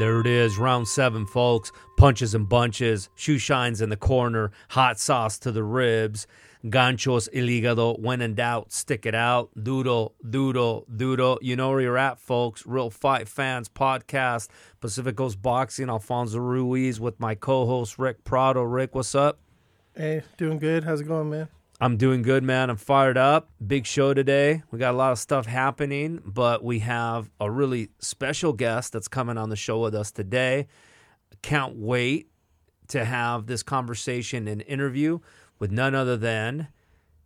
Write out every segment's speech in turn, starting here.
There it is, round seven, folks. Punches and bunches, shoe shines in the corner, hot sauce to the ribs, ganchos el hígado. When in doubt, stick it out. Doodle, doodle, doodle. You know where you're at, folks. Real Fight Fans Podcast, Pacific Coast Boxing, Alfonso Ruiz with my co host, Rick Prado. Rick, what's up? Hey, doing good. How's it going, man? I'm doing good, man. I'm fired up. Big show today. We got a lot of stuff happening, but we have a really special guest that's coming on the show with us today. Can't wait to have this conversation and interview with none other than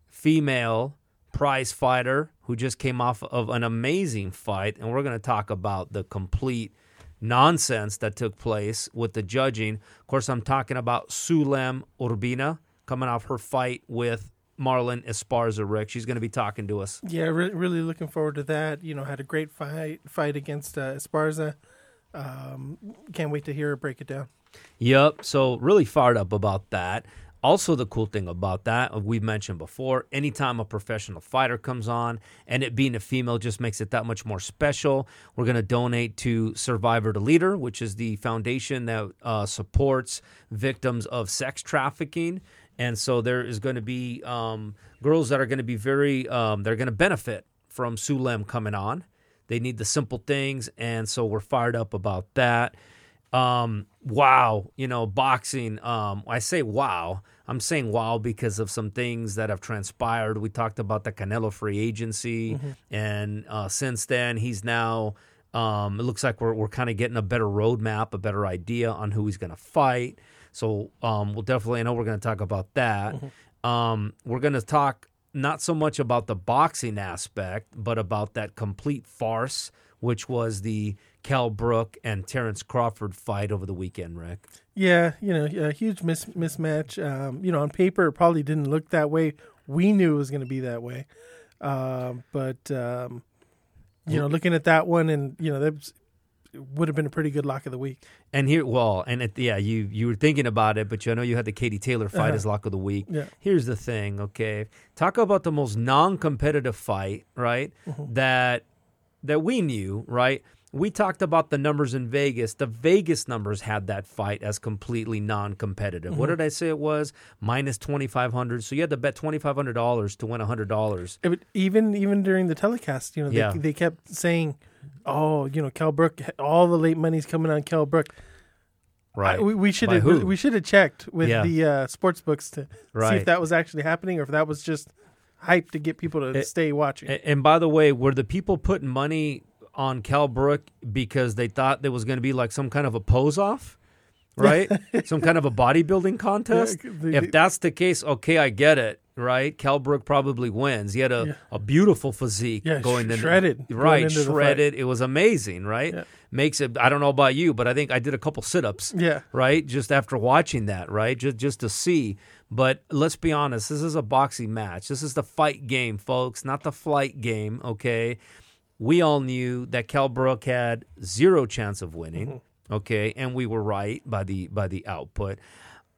female prize fighter who just came off of an amazing fight. And we're going to talk about the complete nonsense that took place with the judging. Of course, I'm talking about Sulem Urbina coming off her fight with Marlen Esparza, Rick. She's going to be talking to us. Yeah, re- really looking forward to that. You know, had a great fight fight against uh, Esparza. Um, can't wait to hear her break it down. Yep. So really fired up about that. Also, the cool thing about that, uh, we've mentioned before, anytime a professional fighter comes on and it being a female just makes it that much more special. We're going to donate to Survivor to Leader, which is the foundation that uh, supports victims of sex trafficking. And so there is going to be um, girls that are going to be very, um, they're going to benefit from Sulem coming on. They need the simple things. And so we're fired up about that. Um, wow, you know, boxing. Um, I say wow. I'm saying wow because of some things that have transpired. We talked about the Canelo free agency, mm-hmm. and uh, since then he's now. Um, it looks like we're we're kind of getting a better roadmap, a better idea on who he's going to fight. So um, we'll definitely. I know we're going to talk about that. Mm-hmm. Um, we're going to talk not so much about the boxing aspect, but about that complete farce, which was the Kell Brook and Terrence Crawford fight over the weekend, Rick. Yeah, you know, a huge mis- mismatch. Um, you know, on paper, it probably didn't look that way. We knew it was going to be that way. Uh, but, um, you know, looking at that one, and, you know, that would have been a pretty good lock of the week. And here, well, and it, yeah, you you were thinking about it, but you know you had the Katie Taylor fight uh-huh. as lock of the week. Yeah. Here's the thing, okay? Talk about the most non-competitive fight, right? Mm-hmm. That that we knew, right? we talked about the numbers in Vegas. The Vegas numbers had that fight as completely non-competitive. Mm-hmm. What did I say it was? Minus twenty five hundred. So you had to bet twenty five hundred dollars to win hundred dollars. Even even during the telecast, you know, they, yeah. they kept saying, "Oh, you know, Kell Brook, all the late money's coming on Kell Brook." Right. I, we, we should have we should have checked with yeah. the uh, sports books to right. see if that was actually happening or if that was just hype to get people to it, stay watching. And by the way, were the people putting money on Kell Brook because they thought there was going to be like some kind of a pose off, right? some kind of a bodybuilding contest. Yeah, the, if that's the case, okay, I get it, right? Kell Brook probably wins. He had a, yeah. a beautiful physique yeah, going sh- shredded, into, right? Shredded. It was amazing, right? Makes it. I don't know about you, but I think I did a couple sit ups. Yeah. Right. Just after watching that, right? Just just to see. But let's be honest. This is a boxing match. This is the fight game, folks, not the flight game. Okay we all knew that Kell Brook had zero chance of winning. Mm-hmm. Okay, and we were right by the by the output.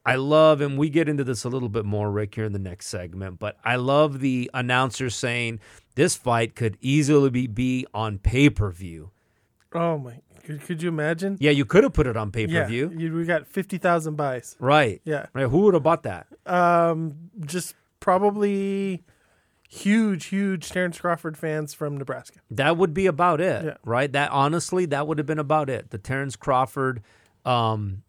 I love, and we get into this a little bit more, Rick, here in the next segment. But I love the announcer saying this fight could easily be, be on pay per view. Oh my! Could, could, you imagine? Yeah, you could have put it on pay per view. Yeah, we got fifty thousand buys. Right. Yeah. Right. Who would have bought that? Um, just probably huge, huge Terrence Crawford fans from Nebraska. That would be about it, yeah. right? That honestly, that would have been about it. The Terrence Crawford, um,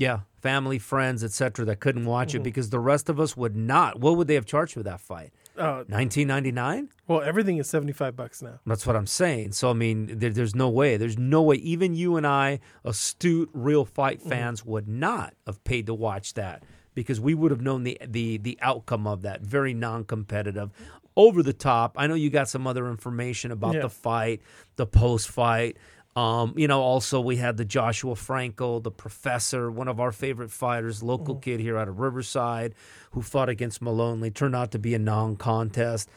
yeah, family, friends, etc., that couldn't watch mm-hmm. it because the rest of us would not. What would they have charged for that fight? Uh, Nineteen ninety nine. Well, everything is seventy five bucks now. That's what I'm saying. So I mean, there, there's no way. There's no way. Even you and I, astute real fight mm-hmm. fans, mm-hmm. would not have paid to watch that because we would have known the the the outcome of that. Very non-competitive, over the top. I know you got some other information about yeah. the fight, the post fight. Um, you know, also we had the Joshua Franco, the professor, one of our favorite fighters, local mm-hmm. kid here out of Riverside, who fought against Moloney. Turned out to be a non-contest.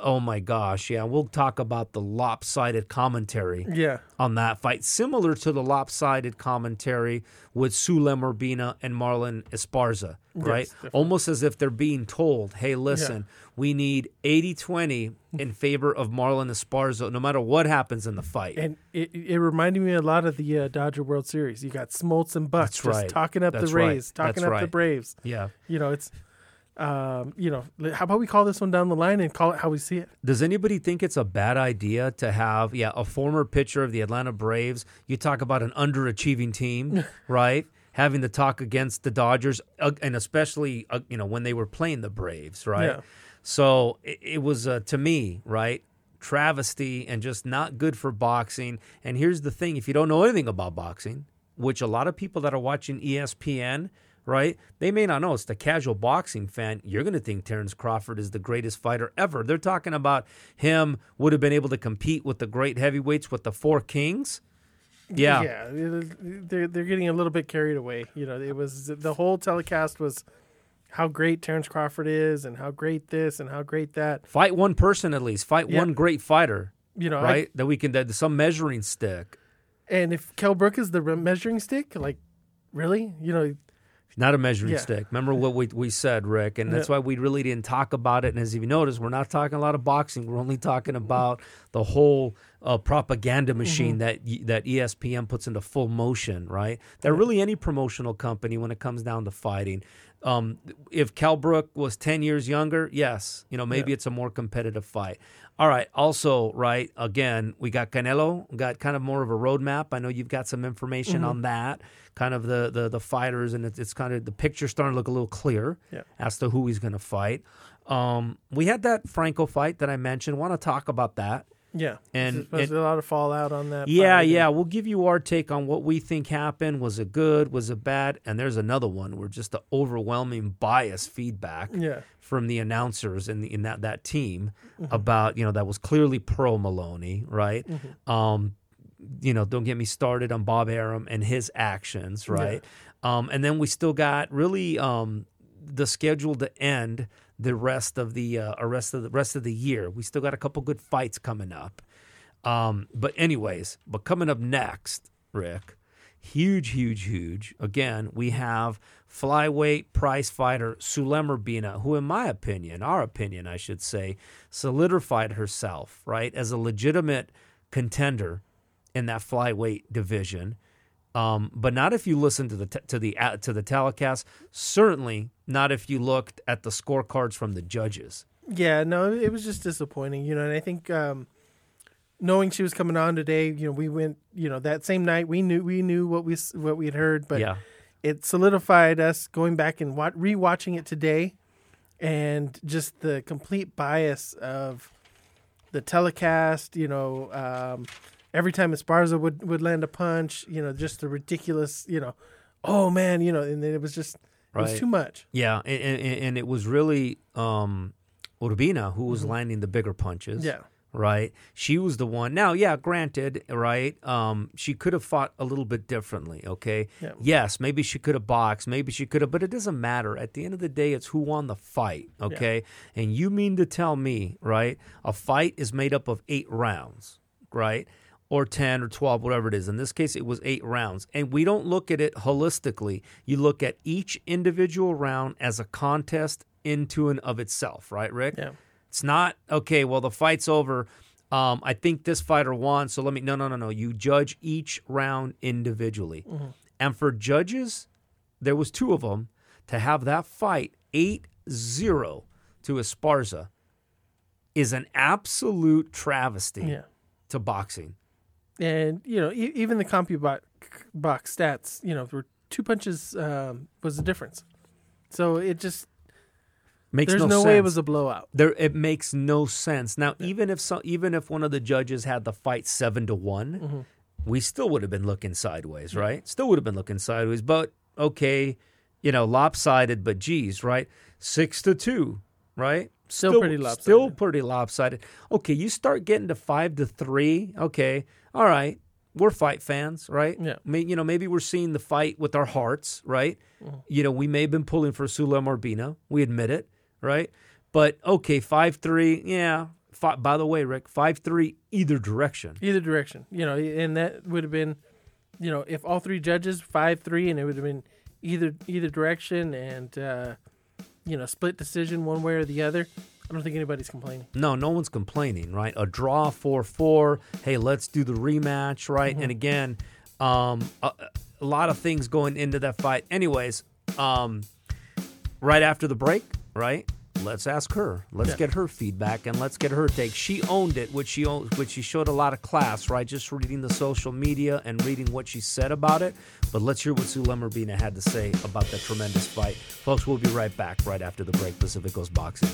oh my gosh, yeah, we'll talk about the lopsided commentary Yeah. on that fight, similar to the lopsided commentary with Sulem Urbina and Marlen Esparza, right? definitely. Almost as if they're being told, hey, listen, we need 80 20 in favor of Marlen Esparza, no matter what happens in the fight. And it, it reminded me a lot of the uh, Dodger World Series. You got Smoltz and Buck That's just right. talking up That's the right. Rays, talking That's up the. Braves. yeah. You know, it's, um, you know, how about we call this one down the line and call it how we see it? Does anybody think it's a bad idea to have, yeah, a former pitcher of the Atlanta Braves? You talk about an underachieving team, right? Having to talk against the Dodgers, uh, and especially, uh, you know, when they were playing the Braves, right? Yeah. So it, it was, uh, to me, right, travesty and just not good for boxing. And here's the thing if you don't know anything about boxing, which a lot of people that are watching ESPN, right? They may not know. It's the casual boxing fan. You're going to think Terrence Crawford is the greatest fighter ever. They're talking about him would have been able to compete with the great heavyweights with the four kings. Yeah. Yeah, they're they're getting a little bit carried away. You know, it was the whole telecast was how great Terrence Crawford is and how great this and how great that. Fight one person at least. Fight Yeah. one great fighter, You know, I- right? that we can, that some measuring stick. and if Kell Brook is the re- measuring stick, like really, you know, Not a measuring Yeah. stick. Remember what we, we said, Rick, and that's Yeah. why we really didn't talk about it. And as you noticed, we're not talking a lot of boxing. We're only talking about the whole uh, propaganda machine that y- that E ESPN puts into full motion, right? That really any promotional company when it comes down to fighting. Um, if Kell Brook was ten years younger, yes, you know maybe it's a more competitive fight. All right. Also, right again, we got Canelo, got kind of more of a roadmap. I know you've got some information on that, kind of the the the fighters, and it's, it's kind of the picture starting to look a little clear Yeah. as to who he's going to fight. Um, we had that Franco fight that I mentioned. Want to talk about that? Yeah, And- there's a lot of fallout on that. Yeah, fight. yeah. We'll give you our take on what we think happened. Was it good? Was it bad? And there's another one where just the overwhelming bias feedback yeah, from the announcers in the, in that that team about you know that was clearly pro Moloney, right? Um, you know, don't get me started on Bob Arum and his actions, right? Um, and then we still got really um, the schedule to end the rest of the uh, rest of the rest of the year. We still got a couple good fights coming up. Um, but anyways, but coming up next, Rick, huge, huge, huge. Again, we have flyweight prize fighter Sulem Urbina, who, in my opinion, our opinion, I should say, solidified herself right as a legitimate contender in that flyweight division. Um, but not if you listen to the t- to the uh, to the telecast. Certainly not if you looked at the scorecards from the judges. yeah. No, it was just disappointing. You know, and I think um, knowing she was coming on today, you know, we went, you know, that same night we knew we knew what we what we had heard, but yeah, it solidified us going back and wa- rewatching it today, and just the complete bias of the telecast. You know, um, every time Esparza would would land a punch, you know, just the ridiculous. You know, oh man, you know, and then it was just it was too much. Yeah, and, and, and it was really um, Urbina who was landing the bigger punches. Mm-hmm. Yeah. Right. She was the one. Now, yeah, granted, right? Um, she could have fought a little bit differently. Okay. Yeah. Yes, maybe she could have boxed. Maybe she could have, but it doesn't matter. At the end of the day, it's who won the fight. Okay. And you mean to tell me, right? A fight is made up of eight rounds, right? Or 10 or 12, whatever it is. In this case, it was eight rounds. And we don't look at it holistically. You look at each individual round as a contest into and of itself, right, Rick? Yeah. It's not okay. Well, the fight's over. Um, I think this fighter won, so let me. No, no, no, no. You judge each round individually, and for judges, there was two of them to have that fight 8-0 to Esparza is an absolute travesty Yeah. to boxing. And you know, e- even the CompuBox box stats, you know, were two punches um, was the difference. So it just Makes there's no, no, way it was a blowout. There, it makes no sense. Now, even if so, even if one of the judges had the fight seven to one, Mm-hmm. we still would have been looking sideways, right? Still would have been looking sideways. But okay, you know, lopsided. But geez, right? Six to two, right? Still pretty lopsided. Still pretty lopsided. Okay, you start getting to five to three. Okay, all right. We're fight fans, right? Yeah. May, you know, maybe we're seeing the fight with our hearts, right? Mm-hmm. You know, we may have been pulling for Sulem Urbina. We admit it, right? But okay, five three, yeah, Fi- by the way, Rick, five three either direction. Either direction, you know, and that would have been, you know, if all three judges five three, and it would have been either either direction, and uh, you know, split decision one way or the other. I don't think anybody's complaining. No, no one's complaining, right? A draw four four. Hey, let's do the rematch, right? And again, um, a, a lot of things going into that fight. Anyways, um, right after the break, right? Let's ask her. Let's Yeah. get her feedback and let's get her take. She owned it, which she owned, which she showed a lot of class, right? Just reading the social media and reading what she said about it. But let's hear what Sulem Urbina had to say about that tremendous fight, folks. We'll be right back right after the break. Pacific Coast Boxing.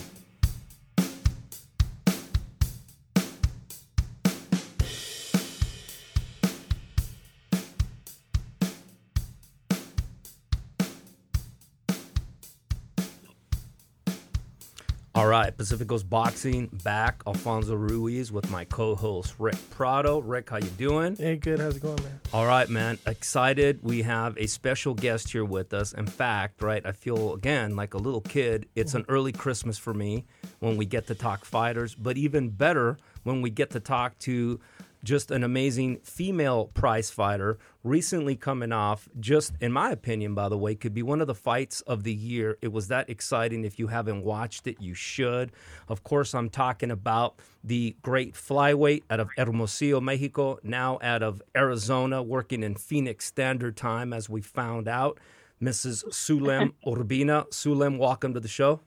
Right, Pacific Coast Boxing back. Alfonso Ruiz with my co-host Rick Prado. Rick, how you doing? Hey, good. How's it going, man? All right, man. Excited. We have a special guest here with us. In fact, right, I feel again like a little kid. It's an early Christmas for me when we get to talk fighters, but even better when we get to talk to just an amazing female prize fighter recently coming off just in my opinion by the way could be one of the fights of the year. It was that exciting. If you haven't watched it you should. Of course i'm talking about the great flyweight out of hermosillo mexico now out of arizona working in phoenix standard time as we found out. Mrs sulem urbina. Sulem welcome to the show.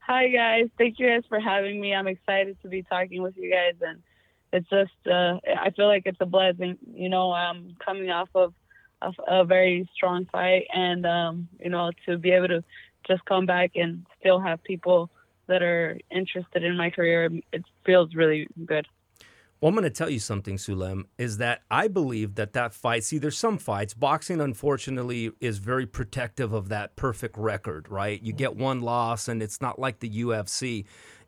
Hi guys, thank you guys for having me. I'm excited to be talking with you guys, and it's just uh, I feel like it's a blessing. You know, I'm coming off of a, a very strong fight, and um, you know, to be able to just come back and still have people that are interested in my career, it feels really good. Well, I'm going to tell you something, Sulem, is that I believe that that fight, see, there's some fights. Boxing, unfortunately, is very protective of that perfect record, right? You get one loss, and it's not like the UFC.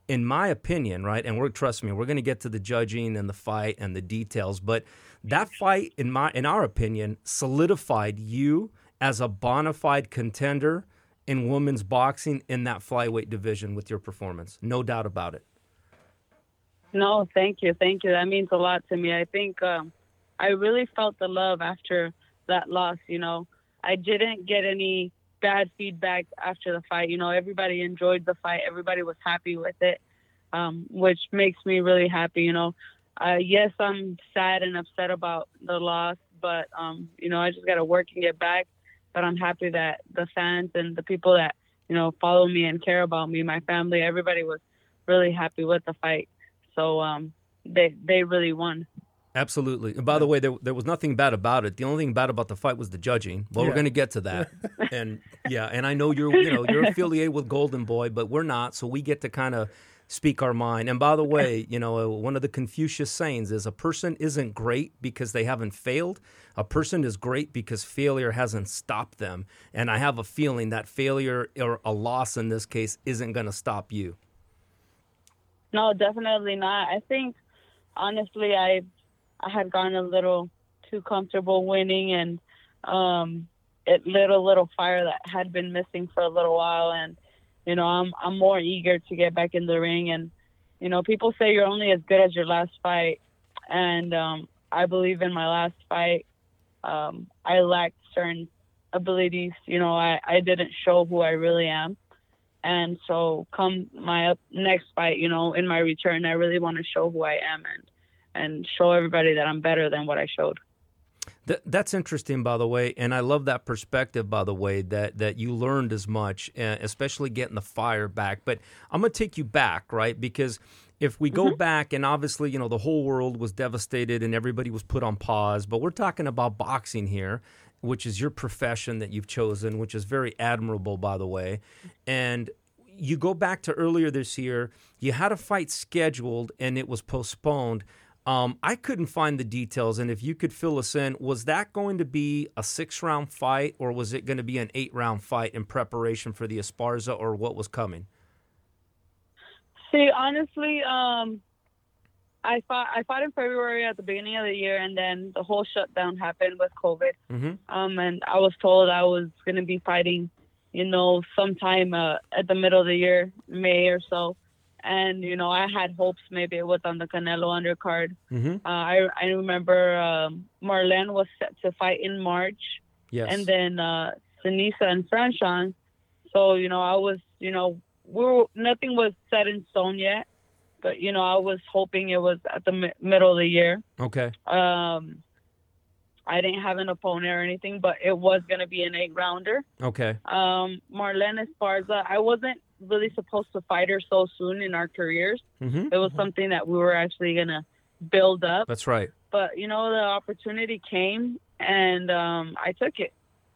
In my opinion, right, and we're trust me, we're going to get to the judging and the fight and the details, but that fight, in my in our opinion, solidified you as a bona fide contender in women's boxing in that flyweight division with your performance. No doubt about it. No, thank you, thank you. That means a lot to me. I think um, I really felt the love after that loss. You know, I didn't get any bad feedback after the fight. You know, everybody enjoyed the fight. Everybody was happy with it, um, which makes me really happy. You know, uh, yes, I'm sad and upset about the loss, but um, you know, I just got to work and get back. But I'm happy that the fans and the people that you know follow me and care about me, my family, everybody was really happy with the fight. So um, they they really won. Absolutely. And by the way, there, there was nothing bad about it. The only thing bad about the fight was the judging. Well, we're going to get to that. and yeah, and I know you're you know you're affiliated with Golden Boy, but we're not, so we get to kind of speak our mind. And by the way, you know, uh, one of the Confucius sayings is a person isn't great because they haven't failed. A person is great because failure hasn't stopped them. And I have a feeling that failure or a loss in this case isn't going to stop you. No, definitely not. I think honestly, I I had gotten a little too comfortable winning, and um, it lit a little fire that had been missing for a little while. And you know, I'm I'm more eager to get back in the ring. And you know, people say you're only as good as your last fight, and um, I believe in my last fight, um, I lacked certain abilities. You know, I I didn't show who I really am. And so, come my next fight, you know, in my return, I really want to show who I am and and show everybody that I'm better than what I showed. Th- that's interesting, by the way, and I love that perspective, by the way, that that you learned as much, uh, especially getting the fire back. But I'm gonna take you back, right? Because if we go back, and obviously, you know, the whole world was devastated and everybody was put on pause, but we're talking about boxing here, which is your profession that you've chosen, which is very admirable, by the way, and you go back to earlier this year, you had a fight scheduled and it was postponed. Um, I couldn't find the details, and if you could fill us in, was that going to be a six round fight or was it going to be an eight round fight in preparation for the Esparza or what was coming? See, honestly, um, I fought I fought in February at the beginning of the year, and then the whole shutdown happened with COVID. Mm-hmm. Um, and I was told I was going to be fighting, you know, sometime uh, at the middle of the year, May or so. And you know I had hopes maybe it was on the Canelo undercard. Mm-hmm. Uh, I I remember um, Marlen was set to fight in March, Yes. and then uh, Seniesa and Franchon. So you know I was you know we were, nothing was set in stone yet, but you know I was hoping it was at the mi- middle of the year. okay. Um, I didn't have an opponent or anything, but it was going to be an eight rounder. Okay. Um, Marlen Esparza, I wasn't really supposed to fight her so soon in our careers. Mm-hmm. It was something that we were actually going to build up. That's right. But, you know, the opportunity came and um, I took it.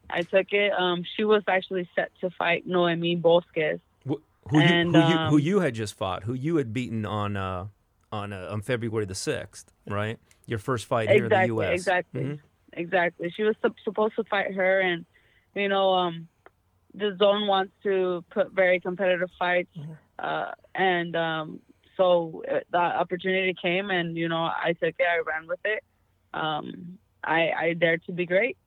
I took it. Um, she was actually set to fight Noemi Bosques. Wh- Who you, And, who you who um, you had just fought? Who you had beaten on uh on uh, on February the sixth, right? Your first fight here in the U.S. exactly. Mhm. Exactly. She was sup- supposed to fight her, and you know, um, DAZN wants to put very competitive fights, uh, and um, so uh, the opportunity came, and you know, I took it. I ran with it. Um, I, I dared to be great.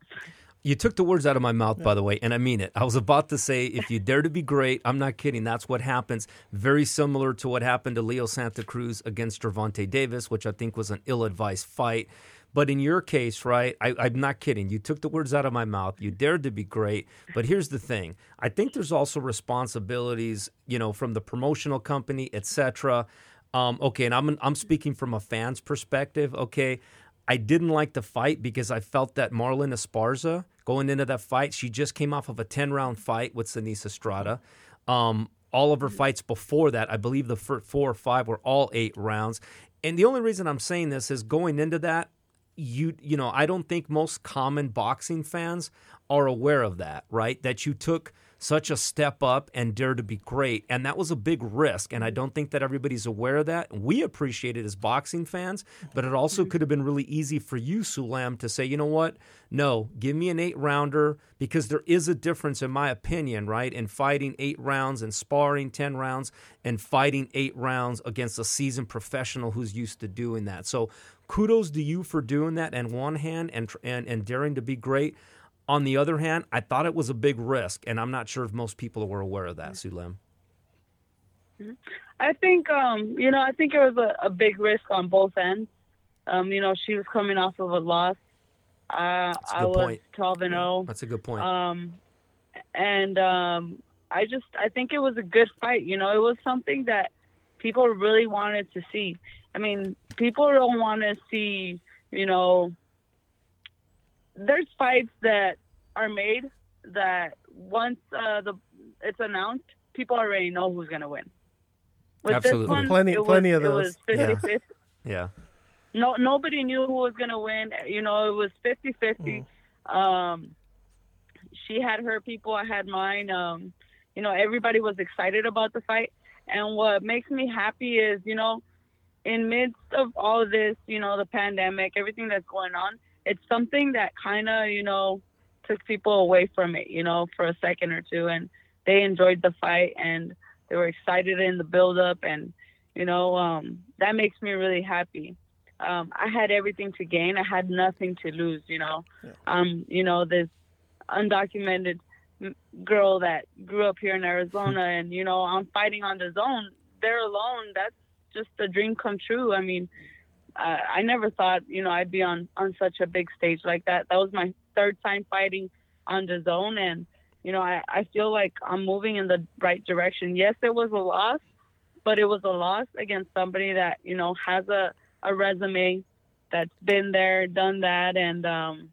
You took the words out of my mouth, by the way, and I mean it. I was about to say, if you dare to be great, I'm not kidding. That's what happens. Very similar to what happened to Leo Santa Cruz against Gervonta Davis, which I think was an ill-advised fight. But in your case, right, I, I'm not kidding. You took the words out of my mouth. You dared to be great. But here's the thing: I think there's also responsibilities, you know, from the promotional company, etc. Um, okay, and I'm I'm speaking from a fan's perspective. Okay, I didn't like the fight because I felt that Marlen Esparza going into that fight, she just came off of a 10 round fight with Seniesa Estrada. Um, all of her fights before that, I believe the four or five were all eight rounds. And the only reason I'm saying this is going into that, you you know, I don't think most common boxing fans are aware of that, right? That you took such a step up and dare to be great. And that was a big risk. And I don't think that everybody's aware of that. We appreciate it as boxing fans, but it also mm-hmm. could have been really easy for you, Sulem, to say, you know what? No, give me an eight rounder because there is a difference, in my opinion, right? In fighting eight rounds and sparring 10 rounds and fighting eight rounds against a seasoned professional who's used to doing that. So kudos to you for doing that and one hand and, and, and daring to be great. On the other hand, I thought it was a big risk, and I'm not sure if most people were aware of that, Sulem. I think, um, you know, I think it was a, a big risk on both ends. Um, you know, she was coming off of a loss. Uh, a I good was point. 12 and 0. That's a good point. Um, and um, I just I think it was a good fight. You know, it was something that people really wanted to see. I mean, people don't want to see. You know, there's fights that are made that once uh, the it's announced, people already know who's gonna win. With Absolutely. one, Plenty- it was, plenty of those. 50-50. yeah. No, nobody knew who was gonna win. You know, it was 50-50. Um, she had her people, I had mine. Um, you know, everybody was excited about the fight. And what makes me happy is, you know, in midst of all of this, you know, the pandemic, everything that's going on, it's something that kind of, you know, took people away from it, you know, for a second or two, and they enjoyed the fight and they were excited in the build up, and you know, um, that makes me really happy. Um, I had everything to gain. I had nothing to lose. You know, um, you know, this undocumented girl that grew up here in Arizona, and you know, I'm fighting on DAZN. There alone, that's just a dream come true. I mean, I never thought, you know, I'd be on on such a big stage like that. That was my third time fighting on DAZN, and you know, I I feel like I'm moving in the right direction. Yes, it was a loss, but it was a loss against somebody that you know has a a resume that's been there, done that, and um,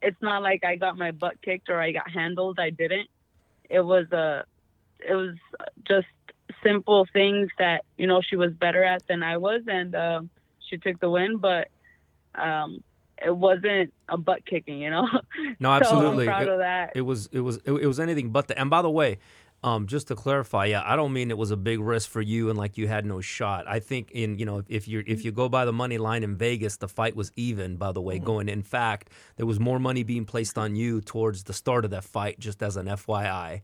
it's not like I got my butt kicked or I got handled. I didn't. It was a, it was just simple things that you know she was better at than I was, and um, she took the win. But um, it wasn't a butt kicking, you know. No, absolutely. So proud It- of that. It was it was it, it was anything but the. And by the way, um, just to clarify, yeah, I don't mean it was a big risk for you and like you had no shot. I think in you know if, if you if you go by the money line in Vegas, the fight was even. By the way, going in fact, there was more money being placed on you towards the start of that fight, just as an FYI.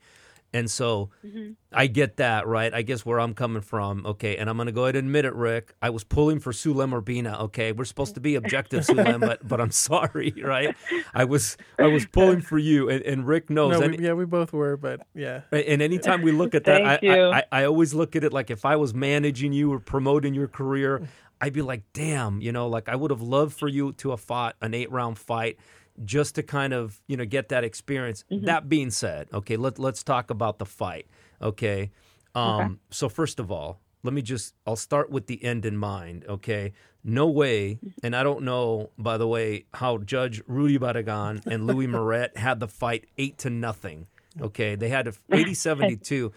And so Mhm. I get that, right? I guess where I'm coming from, okay. And I'm going to go ahead and admit it, Rick. I was pulling for Sulem Urbina, okay. We're supposed to be objective, Sulem, but but I'm sorry, right? I was I was pulling for you, and, and Rick knows. No, and, we, yeah, we both were, but yeah. And anytime we look at that, I, I, I, I always look at it like if I was managing you or promoting your career, I'd be like, damn, you know, like I would have loved for you to have fought an eight round fight just to kind of, you know, get that experience. Mm-hmm. That being said, okay, let, let's talk about the fight. Okay. Um, So, first of all, let me just, I'll start with the end in mind. Okay. No way. And I don't know, by the way, how Judge Rudy Barragan and Louis Moret had the fight eight to nothing. Okay. They had a 80 72.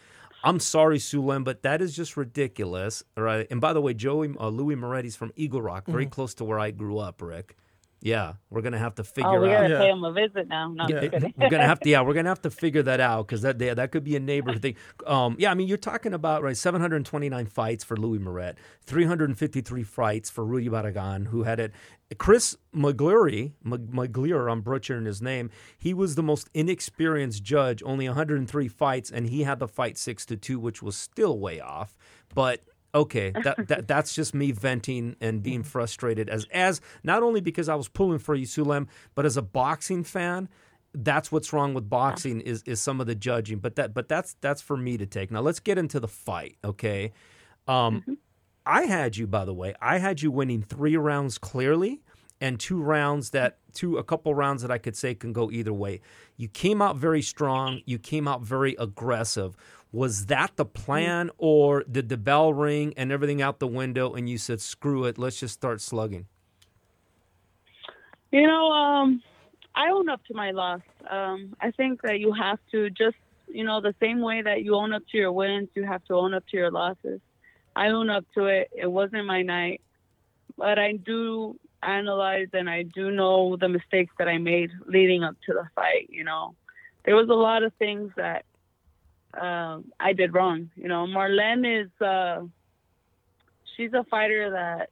I'm sorry, Sulem, but that is just ridiculous. All right. And by the way, Joey uh, Louis Moretti's from Eagle Rock, very close to where I grew up, Rick. Yeah, we're gonna have to figure Oh, we out. gotta Yeah. pay him a visit now. No, I'm Yeah. We're gonna have to, yeah, we're gonna have to figure that out because that yeah, that could be a neighbor thing. Um, yeah, I mean, you're talking about right, 729 fights for Louis Moret, 353 fights for Rudy Barragan, who had it. Chris Mag- Maglier, I'm butchering his name. He was the most inexperienced judge, only 103 fights, and he had the fight six to two, which was still way off. But okay, that, that that's just me venting and being frustrated as as not only because I was pulling for you, Sulem, but as a boxing fan that's what's wrong with boxing is is some of the judging. But that but that's that's for me to take. Now let's get into the fight okay? Um i had you by the way i had you winning three rounds clearly and two rounds that two a couple rounds that i could say can go either way. You came out very strong. You came out very aggressive was that the plan or did the bell ring and everything out the window and you said screw it let's just start slugging You know, um, I own up to my loss. Um, I think that you have to just, you know, the same way that you own up to your wins, you have to own up to your losses. I own up to it. It wasn't my night, but I do analyze and I do know the mistakes that I made leading up to the fight. You know, there was a lot of things that um, I did wrong. You know, Marlen is uh, she's a fighter that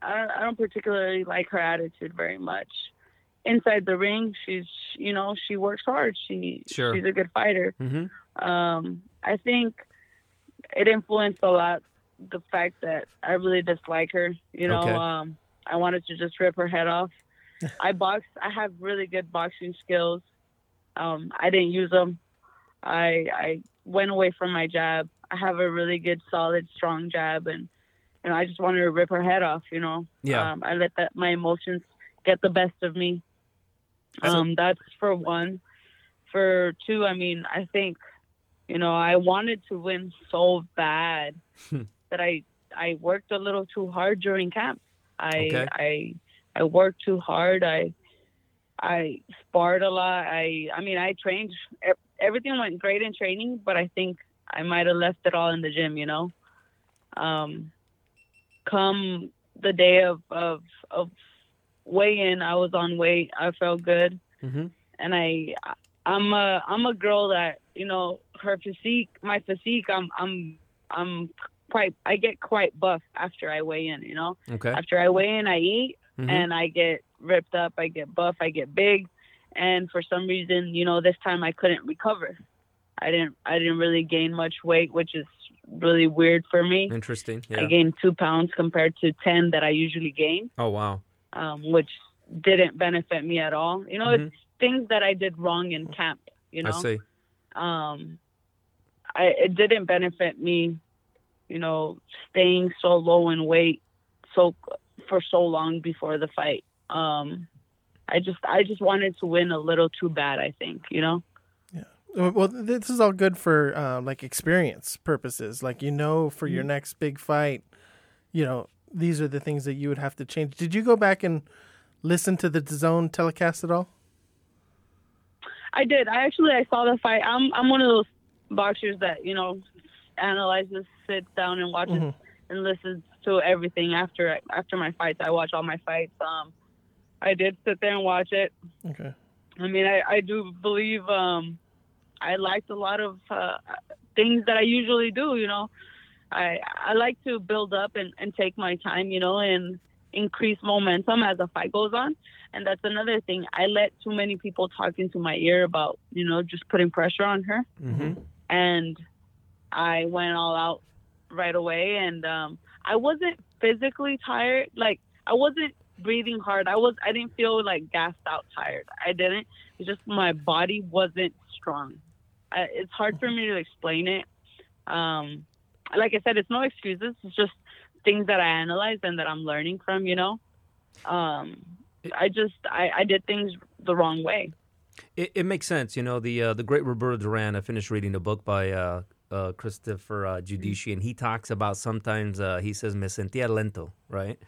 I don't, I don't particularly like her attitude very much. Inside the ring, she's you know she works hard. She Sure. she's a good fighter. mm-hmm. Um, I think it influenced a lot the fact that I really dislike her. You know, Okay. um, I wanted to just rip her head off. I box. I have really good boxing skills. Um, I didn't use them. I I went away from my jab. I have a really good, solid, strong jab, and you know I just wanted to rip her head off. You know, Yeah. Um, I let that my emotions get the best of me. Um, that's for one. For two, I mean, I think, you know, I wanted to win so bad Hmm. that I I worked a little too hard during camp. I Okay. I I worked too hard. I I sparred a lot. I I mean, I trained. Everything went great in training, but I think I might have left it all in the gym. You know, um, come the day of of of weigh in, I was on weight. I felt good Mm-hmm. and I I'm a I'm a girl that you know her physique my physique I'm I'm I'm quite I get quite buff after I weigh in you know okay after I weigh in I eat Mhm. and I get ripped up I get buff I get big and for some reason you know this time I couldn't recover. I didn't I didn't really gain much weight which is really weird for me. Interesting I gained two pounds compared to ten that I usually gain oh wow. um, which didn't benefit me at all. You know Mhm. it's things that I did wrong in camp you know? i see. Um I it didn't benefit me, you know, staying so low in weight so for so long before the fight. Um I just I just wanted to win a little too bad, I think, you know. Uh, Well, this is all good for uh, like experience purposes. Like you know, for your next big fight, you know these are the things that you would have to change. Did you go back and listen to the zone telecast at all? I did. I actually I saw the fight. I'm I'm one of those boxers that, you know, analyzes, sits down and watches Mhm. and listens to everything after after my fights. I watch all my fights. Um I did sit there and watch it. Okay. I mean, I, I do believe um, I liked a lot of uh, things that I usually do. You know, I I like to build up and, and take my time. You know, and increase momentum as the fight goes on. And that's another thing. I let too many people talk into my ear about, you know, just putting pressure on her. Mm-hmm. And I went all out right away. And um, I wasn't physically tired. Like, I wasn't breathing hard. I was, I didn't feel like gassed out tired. I didn't. It's just my body wasn't strong. I, it's hard for me to explain it. Um, like I said, it's no excuses. It's just things that I analyzed and that I'm learning from, you know. Um, I just I, I did things the wrong way. It, it makes sense, you know. The uh, the great Roberto Duran. I finished reading a book by uh, uh, Christopher uh, Giudici, and he talks about sometimes uh, he says "me sentía lento," right?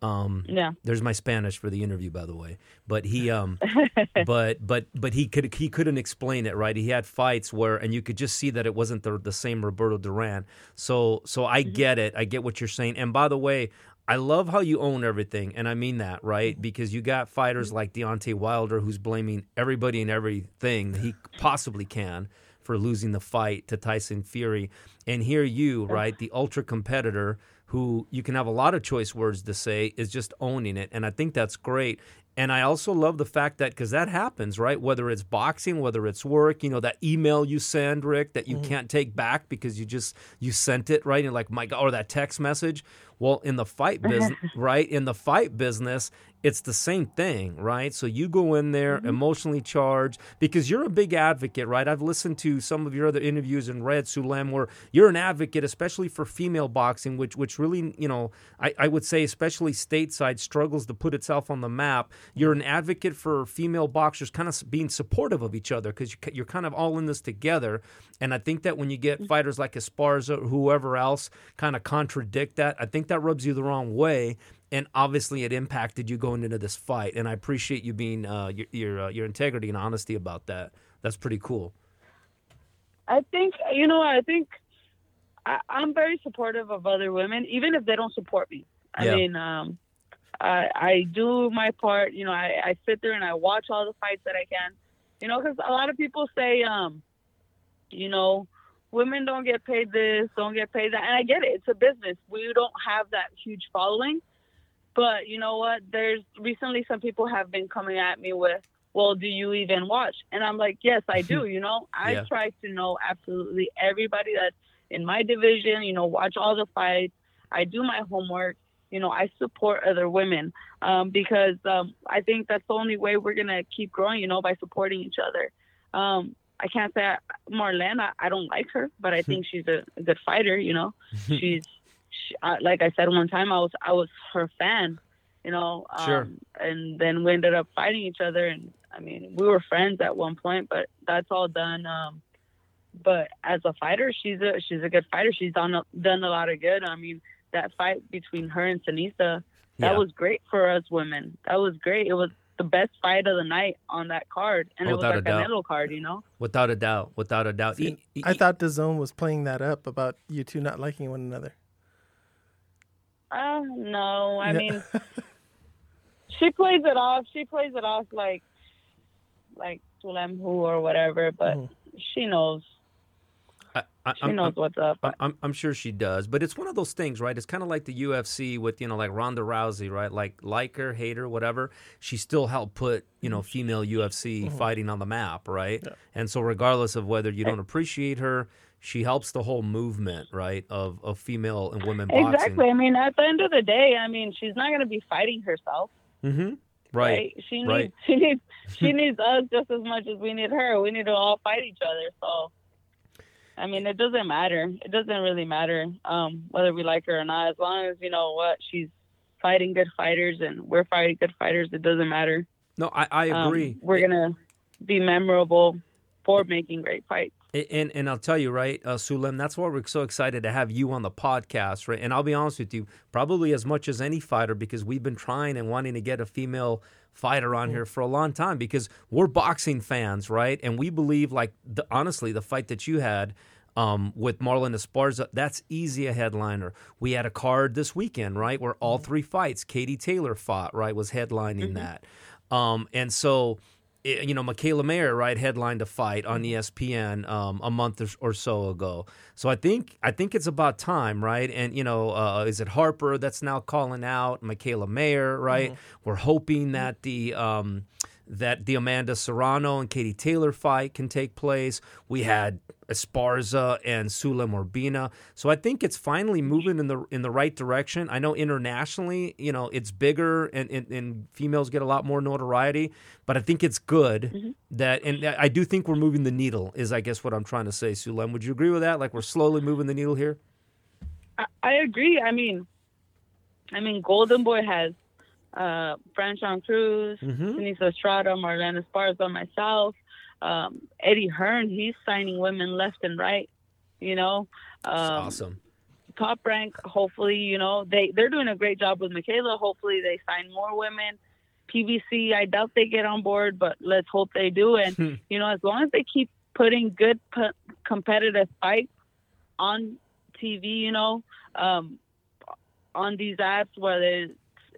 Um, Yeah. There's my Spanish for the interview, by the way. But he, um, but but but he could he couldn't explain it, right? He had fights where, and you could just see that it wasn't the the same Roberto Duran. So so I get it. I get what you're saying. And by the way, I love how you own everything, and I mean that, right? Because you got fighters like Deontay Wilder who's blaming everybody and everything that he possibly can for losing the fight to Tyson Fury. And here you, right, the ultra competitor who you can have a lot of choice words to say is just owning it. And I think that's great. And I also love the fact that because that happens, right? Whether it's boxing, whether it's work, you know, that email you send, Rick, that you mm-hmm. can't take back because you just you sent it, right? And like, my God, or that text message. Well, in the fight business, right? In the fight business, it's the same thing, right? So you go in there mm-hmm. emotionally charged because you're a big advocate, right? I've listened to some of your other interviews and read Sulem where you're an advocate, especially for female boxing, which which really, you know, I, I would say especially stateside struggles to put itself on the map. You're an advocate for female boxers kind of being supportive of each other because you're kind of all in this together. And I think that when you get fighters like Esparza or whoever else kind of contradict that, I think that rubs you the wrong way and obviously it impacted you going into this fight. And I appreciate you being uh, your your, uh, your integrity and honesty about that. That's pretty cool. I think you know I think I, I'm very supportive of other women, even if they don't support me. I Yeah. mean, um, I, I do my part. You know, I, I sit there and I watch all the fights that I can. You know, because a lot of people say, um, you know, women don't get paid this, don't get paid that, and I get it. It's a business. We don't have that huge following, but you know what? There's recently some people have been coming at me with, well, do you even watch? And I'm like, yes, I do. You know, I Yeah. try to know absolutely everybody that's in my division. You know, watch all the fights. I do my homework. You know, I support other women um, because um, I think that's the only way we're gonna keep growing. You know, by supporting each other. Um, I can't say I, Marlen. I, I don't like her, but I think she's a, a good fighter. You know, she's she, uh, like I said one time. I was I was her fan. You know, um, Sure. and then we ended up fighting each other, and I mean, we were friends at one point, but that's all done. Um, but as a fighter, she's a she's a good fighter. She's done a, done a lot of good. I mean, that fight between her and Seniesa, that Yeah. was great for us women. That was great. It was the best fight of the night on that card, and it was Without our a doubt. Card. You know. Without a doubt, without a doubt. E- e- I thought DAZN was playing that up about you two not liking one another. Uh, no, I Yeah. mean, she plays it off. She plays it off like, like Sulem who or whatever. But Mhm. she knows. I, I, She I'm- knows I'm- what's up. I'm, I'm sure she does, but it's one of those things, right? It's kind of like the UFC with, you know, like Ronda Rousey, right? Like, like her, hate her, whatever. She still helped put, you know, female UFC fighting on the map, right? Yeah. And so, regardless of whether you don't appreciate her, she helps the whole movement, right, of, of female and women boxing. Exactly. I mean, at the end of the day, I mean, she's not going to be fighting herself, Mm-hmm. Right. right? She needs right. she needs she needs us just as much as we need her. We need to all fight each other. So, I mean, it doesn't matter. It doesn't really matter um, whether we like her or not. As long as you know what she's fighting good fighters and we're fighting good fighters, it doesn't matter. No, I, I Um, agree. we're gonna be memorable for making great fights. And and I'll tell you, right, uh, Sulem, that's why we're so excited to have you on the podcast, right? And I'll be honest with you, probably as much as any fighter, because we've been trying and wanting to get a female fighter on here for a long time because we're boxing fans, right? And we believe, like, the, honestly, the fight that you had um, with Marlen Esparza, that's easy a headliner. We had a card this weekend, right, where all three fights, Katie Taylor fought, right, was headlining that. Um, and so you know, Mikaela Mayer, right, headlined a fight on ESPN um, a month or, so ago. So I think I think it's about time, right? And you know, uh, is it Harper that's now calling out Mikaela Mayer, right? Mm-hmm. We're hoping that the um, that the Amanda Serrano and Katie Taylor fight can take place. We had Esparza and Sulem Urbina. So I think it's finally moving in the in the right direction. I know internationally, you know, it's bigger and, and, and females get a lot more notoriety, but I think it's good mm-hmm. that and I do think we're moving the needle is I guess what I'm trying to say, Sulem. Would you agree with that? Like we're slowly moving the needle here? I, I agree. I mean I mean Golden Boy has uh, Franchon Crews, mm-hmm. Seniesa Estrada, Marlen Esparza, myself, um, Eddie Hearn. He's signing women left and right. You know, um, awesome. Top rank. Hopefully, you know they they're doing a great job with Mikaela. Hopefully, they sign more women. PBC, I doubt they get on board, but let's hope they do. And hmm. you know, as long as they keep putting good p- competitive fights on TV, you know, um, on these apps, whether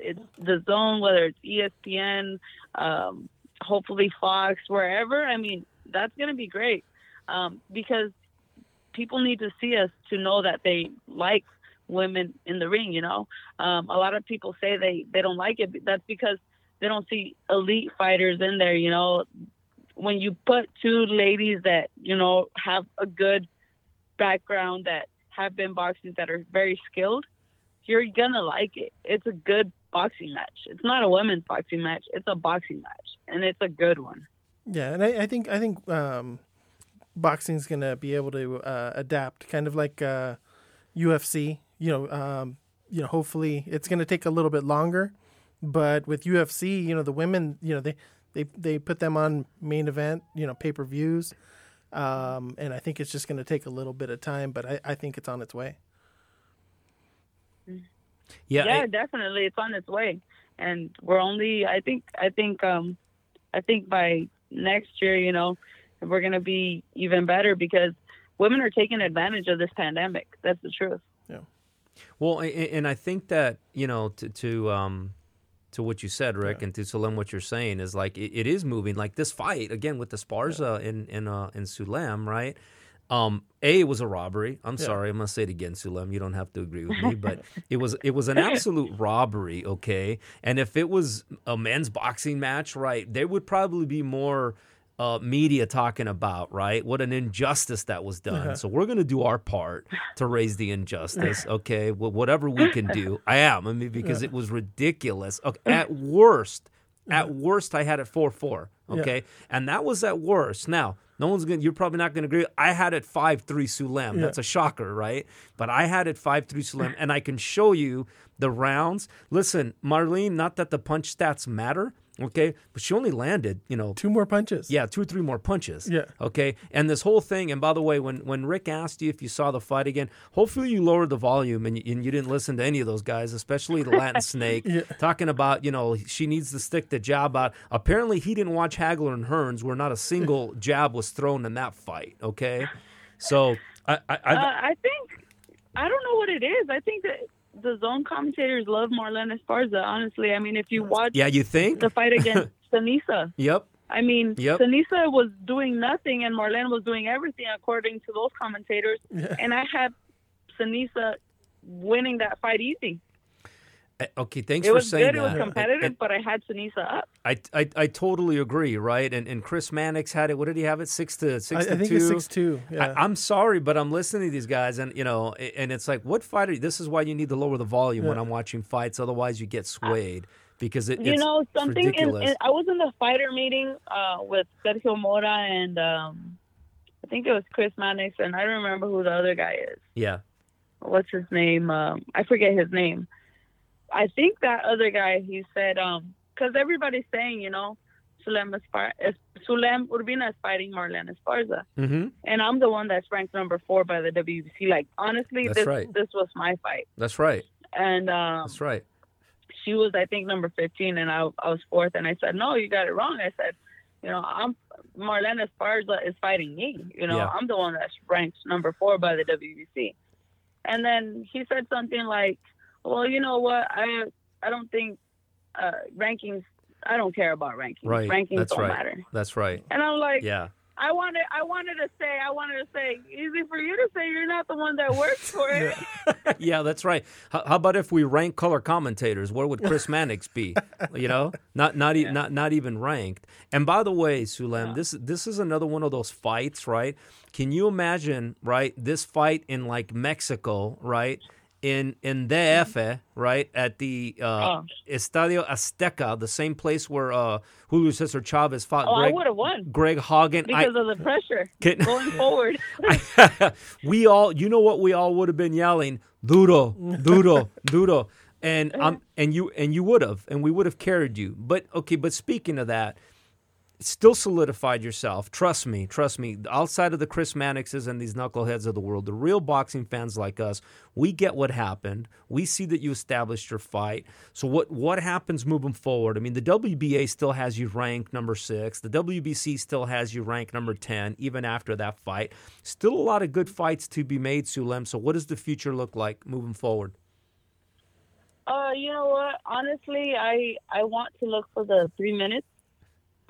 it's DAZN, whether it's ESPN, um, hopefully Fox, wherever. I mean, that's going to be great um, because people need to see us to know that they like women in the ring. You know, um, a lot of people say they they don't like it. That's because they don't see elite fighters in there. You know, when you put two ladies that you know have a good background that have been boxing that are very skilled, you're gonna like it. It's a good boxing match. It's not a women's boxing match. It's a boxing match, and it's a good one. Yeah, and I, I think I think um, boxing's gonna be able to uh, adapt, kind of like uh, UFC. You know, um, you know, hopefully it's gonna take a little bit longer, but with UFC, you know, the women, you know, they they they put them on main event, you know, pay per views. Um, and I think it's just going to take a little bit of time, but I, I think it's on its way. Yeah, yeah, definitely, it's on its way, and we're only. I think. I think. Um, I think by next year, you know, we're gonna be even better because women are taking advantage of this pandemic. That's the truth. Yeah. Well, and I think that you know to to um to what you said, Rick, yeah. and to Sulem, what you're saying is like it, it is moving. Like this fight again with the Esparza yeah. in in uh, in Sulem, right? Um, a it was a robbery. I'm yeah. sorry, I'm gonna say it again, Sulem. You don't have to agree with me, but it was it was an absolute robbery. Okay, and if it was a men's boxing match, right, there would probably be more. Uh, media talking about, right? What an injustice that was done. Uh-huh. So we're going to do our part to raise the injustice, okay? Well, whatever we can do. I am. I mean, because yeah. it was ridiculous. Okay, at worst, at worst, I had it 4 4, okay? Yeah. And that was at worst. Now, no one's gonna. You're probably not gonna agree. I had it five three Sulem. Yeah. That's a shocker, right? But I had it five three Sulem, and I can show you the rounds. Listen, Marlen. Not that the punch stats matter. Okay, but she only landed, you know, two more punches. Yeah, two or three more punches. Yeah. Okay, and this whole thing. And by the way, when when Rick asked you if you saw the fight again, hopefully you lowered the volume and you, and you didn't listen to any of those guys, especially the Latin Snake, yeah. talking about you know she needs to stick the jab out. Apparently, he didn't watch Hagler and Hearns, where not a single jab was thrown in that fight. Okay, so I I, I, uh, I think I don't know what it is. I think that DAZN commentators love Marlen Esparza. Honestly, I mean, if you watch, yeah, you think the fight against Seniesa. Yep. I mean, yep. Seniesa was doing nothing, and Marlen was doing everything according to those commentators. And I had Seniesa winning that fight easy. Eh, okay, thanks it for saying good, that. It was competitive, and, but I had Seniesa up. I, I, I totally agree, right? And and Chris Mannix had it. What did he have it? Six to six I, to I think two. It's six two. Yeah. I, am sorry, but I'm listening to these guys, and you know, and it's like, what fighter? This is why you need to lower the volume yeah. when I'm watching fights. Otherwise, you get swayed. Because it, you know something. In, in, I was in the fighter meeting uh, with Sergio Mora and um, I think it was Chris Mannix, and I don't remember who the other guy is. Yeah. What's his name? Um, I forget his name I think that other guy, he said, um, because everybody's saying, you know, Sulem, Espar- Sulem Urbina is fighting Marlen Esparza. Mm-hmm. And I'm the one that's ranked number four by the WBC. Like, honestly, that's this, right. this was my fight. That's right. And um, that's right. She was, I think, number 15, and I, I was fourth. And I said, no, you got it wrong. I said, you know, I'm Marlen Esparza is fighting me. You know, yeah. I'm the one that's ranked number four by the WBC. And then he said something like, well, you know what? I I don't think uh, rankings I don't care about rankings. Right. Rankings That's don't right. matter. That's right. And I'm like, Yeah. I wanted, I wanted to say, I wanted to say, easy for you to say you're not the one that works for it. yeah, that's right. How, how about if we rank color commentators? Where would Chris Mannix be? You know, not not e- not not even ranked. And by the way, Sulem, this this is another one of those fights, right? Can you imagine, right? This fight in like Mexico, right? In in DF, right at the uh, Oh. Estadio Azteca, the same place where uh, Julio Cesar Chavez fought Oh, I Greg would have won Greg Haugen. I- because of the pressure Can- going forward. we all, you know what we all would have been yelling, duro, duro, duro, and um, and you and you would have, and we would have carried you. But okay, but speaking of that, still solidified yourself. Trust me, trust me. Outside of the Chris Mannixes and these knuckleheads of the world, the real boxing fans like us, we get what happened. We see that you established your fight. So what what happens moving forward? I mean, the WBA still has you ranked number six. The WBC still has you ranked number ten, even after that fight. Still a lot of good fights to be made, Sulem. So what does the future look like moving forward? Uh, you know what? Honestly, I I want to look for the three minutes.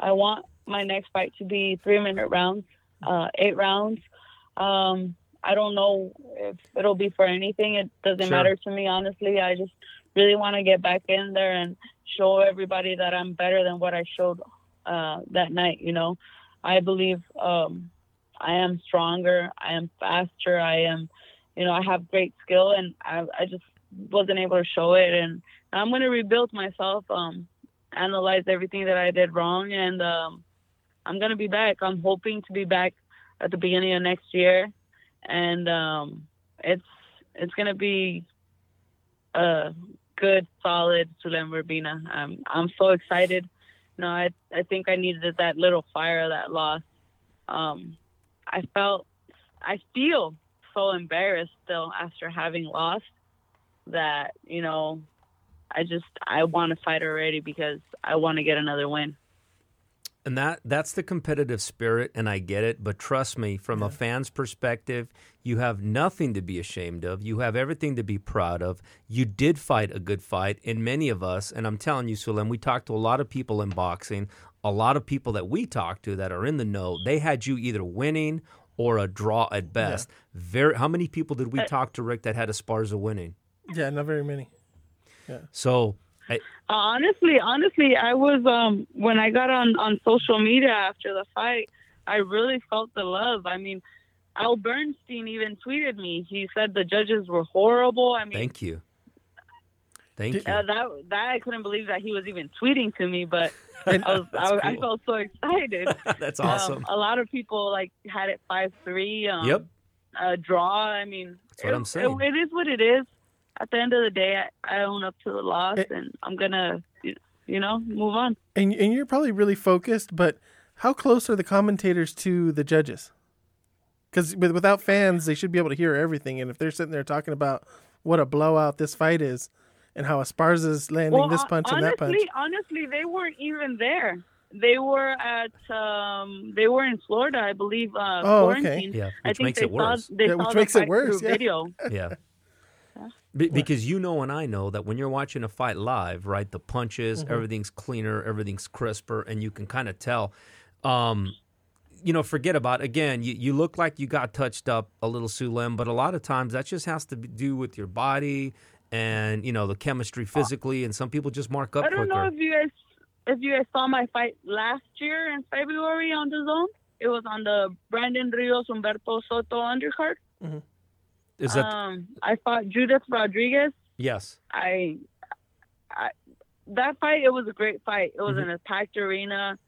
I want my next fight to be three minute rounds, uh, eight rounds. Um, I don't know if it'll be for anything. It doesn't Sure. matter to me, honestly. I just really want to get back in there and show everybody that I'm better than what I showed uh, that night. You know, I believe um, I am stronger. I am faster. I am, you know, I have great skill, and I, I just wasn't able to show it. And I'm going to rebuild myself, um, analyze everything that I did wrong, and um, I'm to be back. I'm hoping to be back at the beginning of next year, and um, it's it's to be a good, solid Sulem Urbina. I'm I'm so excited. You know, I I think I needed that little fire that loss. Um, I felt, I feel so embarrassed still after having lost that you know I just I want to fight already because I want to get another win. And that that's the competitive spirit, and I get it. But trust me, from a fan's perspective, you have nothing to be ashamed of. You have everything to be proud of. You did fight a good fight, and many of us, and I'm telling you, Sulem, we talked to a lot of people in boxing, a lot of people that we talked to that are in the know. They had you either winning or a draw at best. Very. How many people did we uh, talk to, Rick, that had Esparza winning? Yeah, not very many. So. I, Uh, honestly, honestly, I was um when I got on on social media after the fight, I really felt the love. I mean, Al Bernstein even tweeted me. He said the judges were horrible. I mean, thank you. Thank you. uh, that that I couldn't believe that he was even tweeting to me, but I was That's I, I felt so excited. That's Um, awesome. a lot of people like had it five three. Um, Yep. A draw. I mean, That's what it- I'm saying. It, it is what it is. At the end of the day, I, I own up to the loss, It- and I'm gonna, you know, move on. And and you're probably really focused, but how close are the commentators to the judges? Because with, without fans, they should be able to hear everything. And if they're sitting there talking about what a blowout this fight is, and how Esparza's landing this punch honestly, and that punch, honestly, they weren't even there. They were at, um, they were in Florida, I believe. Uh, Oh, okay. quarantine. Yeah, I which think makes they it worse. Saw, they Yeah, saw which the makes it worse, yeah. Video. Yeah. Be- because you know and I know that when you're watching a fight live, right, the punches, Mm-hmm. everything's cleaner, everything's crisper, and you can kind of tell. Um, you know, forget about again. You, you look like you got touched up a little, Sulem, but a lot of times that just has to do with your body and you know the chemistry physically. And some people just mark up I don't quicker. know if you guys, if you guys saw my fight last year in February on DAZN. It was on the Brandon Rios Humberto Soto undercard. Is that um, I fought Judith Rodriguez. yes? I, I, that fight it was a great fight. It was Mm-hmm. in a packed arena.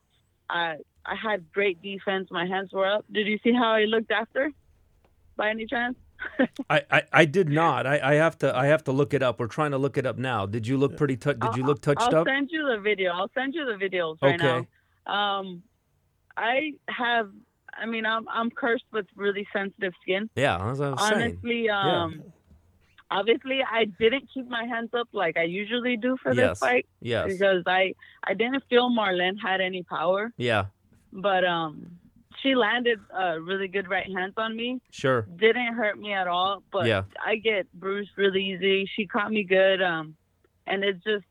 I I had great defense. My hands were up. Did you see how I looked after? By any chance? I, I, I did not. I, I have to I have to look it up. We're trying to look it up now. Did you look pretty? tou- did you look touched I'll up? send you the video. I'll send you the videos right Okay. now. Um, I have. I mean, I'm I'm cursed with really sensitive skin. Yeah, as I was saying. Honestly, um, obviously, I didn't keep my hands up like I usually do for Yes. this fight Yes. because I I didn't feel Marlen had any power. Yeah. but um she landed uh, really good right hands on me Sure. didn't hurt me at all but Yeah. i get bruised really easy she caught me good um and it's just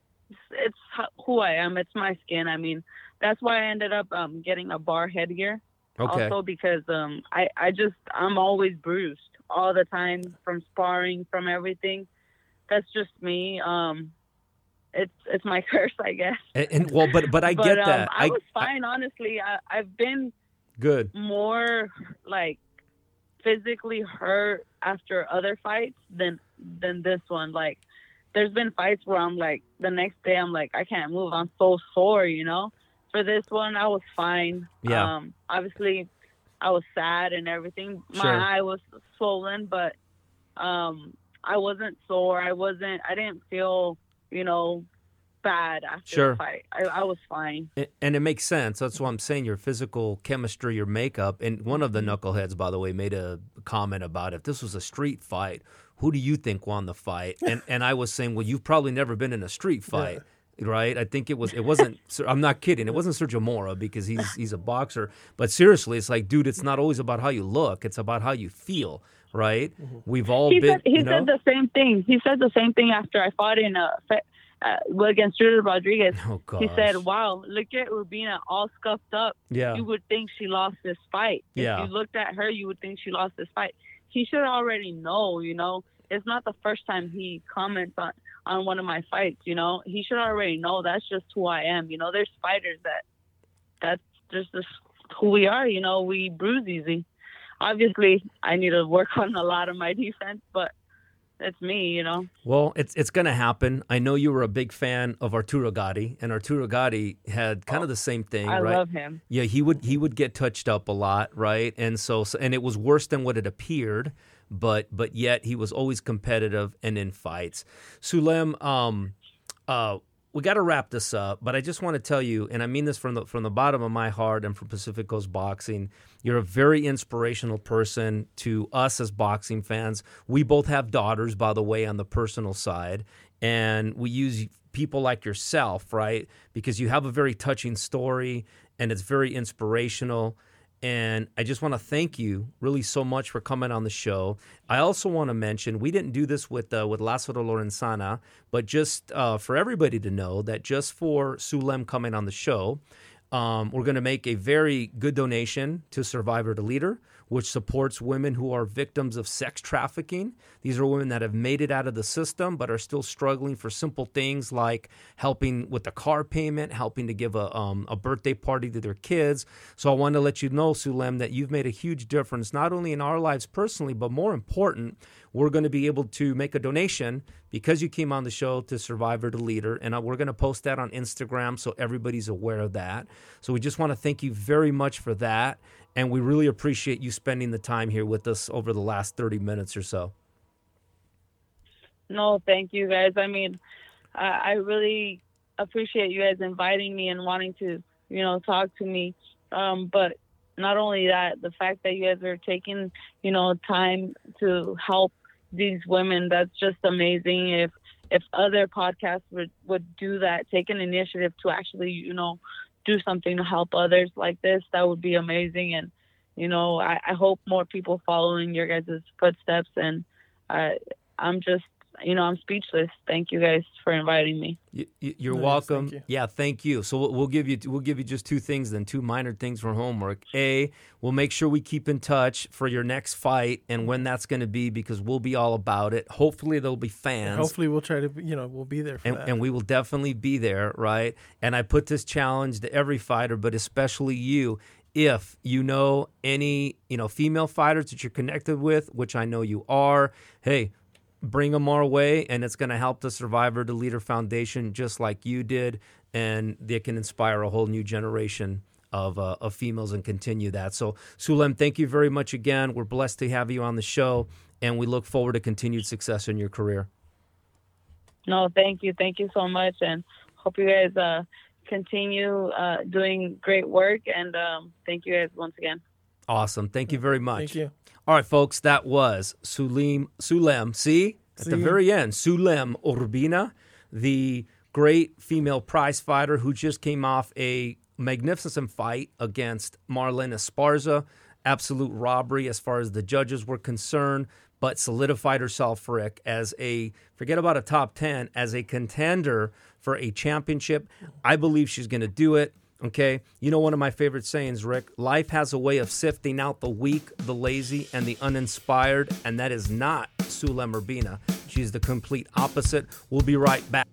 it's ho- who I am. It's my skin. I mean, that's why I ended up um, getting a bar headgear. Okay. Also because um, I I just I'm always bruised all the time from sparring from everything. That's just me. Um, it's it's my curse, I guess. And, and well, but but I but, get um, that. I, was fine, honestly. I, I've been good. more like physically hurt after other fights than than this one. Like there's been fights where I'm like the next day I'm like I can't move. I'm so sore, you know. For this one I was fine. Yeah. Um obviously I was sad and everything. My Sure. eye was swollen, but um I wasn't sore. I wasn't I didn't feel, you know, bad after Sure. the fight. I, I was fine. And it makes sense. That's why I'm saying. Your physical chemistry, your makeup. And one of the knuckleheads, by the way, made a comment about if this was a street fight, who do you think won the fight? And and I was saying, well, you've probably never been in a street fight. Right, I think it was. It wasn't. I'm not kidding. It wasn't Sergio Mora because he's he's a boxer. But seriously, it's like, dude, it's not always about how you look. It's about how you feel. Right? We've all he been. said he you know? said the same thing. He said the same thing after I fought in a fe- uh, against Julia Rodriguez. oh gosh. He said, "Wow, look at Urbina all scuffed up. yeah. You would think she lost this fight. Yeah. If you looked at her, you would think she lost this fight. He should already know. You know, it's not the first time he comments on on one of my fights. You know, he should already know that's just who I am. You know, there's fighters that that's just who we are. You know, we bruise easy. Obviously, I need to work on a lot of my defense, but that's me. You know. Well, it's it's going to happen. I know you were a big fan of Arturo Gatti, and Arturo Gatti had kind of the same thing, I right? love him. Yeah, he would he would get touched up a lot, right? And so, so and it was worse than what it appeared, but but yet he was always competitive and in fights. Sulem, um, uh, we got to wrap this up, but I just want to tell you, and I mean this from the from the bottom of my heart and from Pacific Coast Boxing, you're a very inspirational person to us as boxing fans. We both have daughters, by the way, on the personal side, and we use people like yourself, right? Because you have a very touching story and it's very inspirational. And I just want to thank you really so much for coming on the show. I also want to mention we didn't do this with uh, with Lazaro Lorenzana, but just uh, for everybody to know that just for Sulem coming on the show, um, we're going to make a very good donation to Survivor to Leader, which supports women who are victims of sex trafficking. These are women that have made it out of the system but are still struggling for simple things like helping with the car payment, helping to give a, um, a birthday party to their kids. So I want to let you know, Sulem, that you've made a huge difference, not only in our lives personally, but more important, we're going to be able to make a donation because you came on the show to Survivor to Leader, and uh, we're going to post that on Instagram so everybody's aware of that. So we just want to thank you very much for that, and we really appreciate you spending the time here with us over the last 30 minutes or so. No, thank you guys. I mean, I, really appreciate you guys inviting me and wanting to, you know, talk to me. Um, but not only that, the fact that you guys are taking, you know, time to help these women, that's just amazing. If if other podcasts would, would do that, take an initiative to actually, you know, do something to help others like this, that would be amazing. And, you know, I, I hope more people follow in your guys' footsteps. And I, I'm just, you know, I'm speechless. Thank you guys for inviting me. You, you- you're Nice, welcome. thank you. Yeah, thank you. So we'll, we'll give you we'll give you just two things then, two minor things for homework. A, we'll make sure we keep in touch for your next fight and when that's going to be because we'll be all about it. Hopefully there'll be fans. Hopefully, we'll try to, you know, we'll be there for and, that. and we will definitely be there, right? And I put this challenge to every fighter, but especially you. If you know any, you know, female fighters that you're connected with, which I know you are, hey, bring them our way, and it's going to help the Survivor to Leader Foundation just like you did, and they can inspire a whole new generation of uh, of females and continue that. So, Sulem, thank you very much again. We're blessed to have you on the show, and we look forward to continued success in your career. No, thank you. Thank you so much. And hope you guys uh, continue uh, doing great work. And um, thank you guys once again. Awesome. Thank you very much. Thank you. All right, folks, that was Sulim Sulem. See? At the very end, Sulem Urbina, the great female prize fighter who just came off a magnificent fight against Marlen Esparza. Absolute robbery as far as the judges were concerned. but solidified herself, Rick, as a forget about a top 10, as a contender for a championship. I believe she's going to do it. Okay. You know, one of my favorite sayings, Rick life has a way of sifting out the weak, the lazy, and the uninspired. And that is not Sulem Urbina. She's the complete opposite. We'll be right back.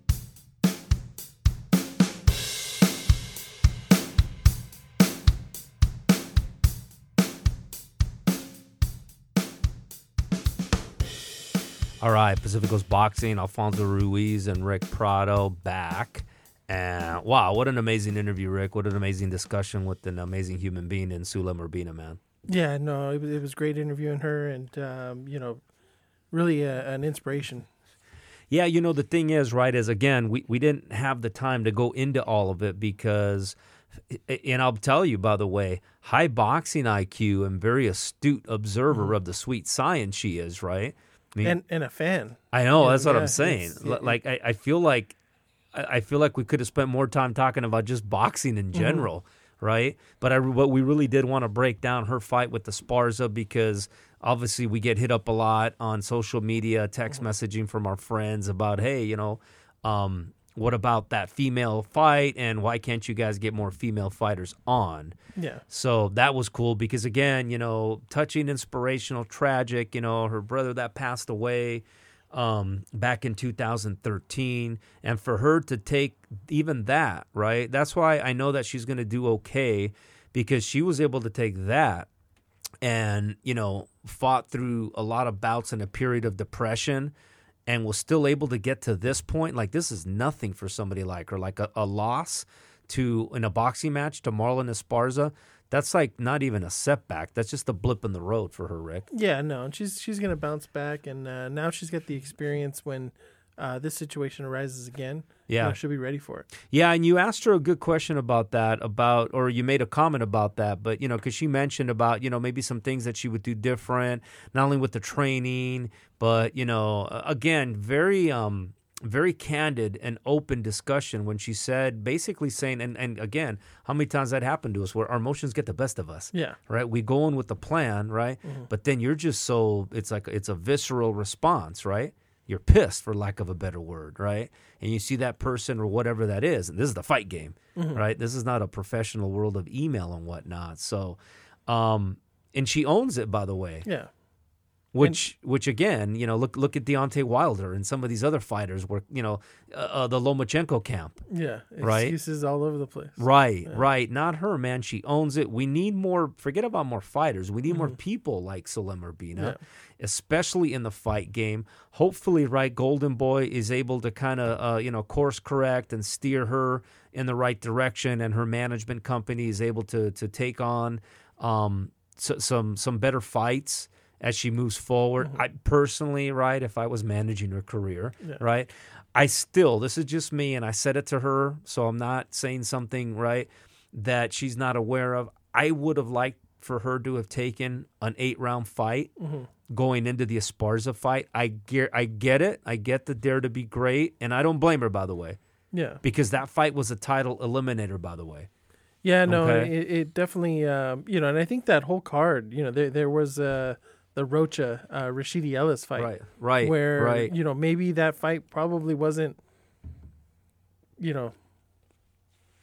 All right, Pacific Coast Boxing, Alfonso Ruiz and Rick Prado back. And wow, what an amazing interview, Rick. What an amazing discussion with an amazing human being in Sulem Urbina, man. Yeah, no, it was, it was great interviewing her and, um, you know, really a, an inspiration. Yeah, you know, the thing is, right, is again, we, we didn't have the time to go into all of it because, and I'll tell you, by the way, high boxing IQ and very astute observer mm-hmm. of the sweet science she is, right? I mean, and and a fan. I know that's what yeah, I'm saying. Like I, I feel like I feel like we could have spent more time talking about just boxing in mm-hmm. general, mm-hmm. right? But I what we really did want to break down her fight with Esparza because obviously we get hit up a lot on social media, text mm-hmm. messaging from our friends about hey, you know, um, what about that female fight and why can't you guys get more female fighters on? Yeah. So that was cool because again, you know, touching, inspirational, tragic, you know, her brother that passed away um, back in 2013 and for her to take even that, right? That's why I know that she's going to do okay because she was able to take that and, you know, fought through a lot of bouts in a period of depression and was still able to get to this point, like this is nothing for somebody like her. Like a, a loss to in a boxing match to Marlen Esparza, that's like not even a setback. That's just a blip in the road for her, Rick. Yeah, no, she's she's gonna bounce back, and uh, now she's got the experience when uh, this situation arises again, yeah, you know, she'll be ready for it. Yeah, and you asked her a good question about that, about or you made a comment about that, but you know, because she mentioned about you know maybe some things that she would do different, not only with the training, but you know, again, very um very candid and open discussion when she said basically saying and, and again how many times that happened to us where our emotions get the best of us yeah right we go in with the plan right mm-hmm. but then you're just so it's like it's a visceral response right you're pissed for lack of a better word, right? And you see that person or whatever that is, and this is the fight game, mm-hmm. right? This is not a professional world of email and whatnot. So, um, and she owns it, by the way. Yeah. Which, and, which again, you know, look look at Deontay Wilder and some of these other fighters where you know uh, uh, the Lomachenko camp. Yeah, right. Excuses all over the place. Right, yeah. right. Not her, man. She owns it. We need more. Forget about more fighters. We need mm-hmm. more people like Sulem Urbina, yeah. especially in the fight game. Hopefully, right, Golden Boy is able to kind of uh, you know course correct and steer her in the right direction, and her management company is able to to take on um, so, some some better fights as she moves forward. Mm-hmm. I personally, right, if I was managing her career, yeah. right, I still, this is just me, and I said it to her, so I'm not saying something, right, that she's not aware of. I would have liked for her to have taken an eight round fight mm-hmm. going into the Esparza fight. I get, I get it. I get the dare to be great, and I don't blame her, by the way. Yeah. Because that fight was a title eliminator, by the way. Yeah, no, okay? it, it, definitely, um, you know, and I think that whole card, you know, there there was a. Uh, the Rocha uh, Rashidi Ellis fight. Right, right, where right. you know maybe that fight probably wasn't, you know,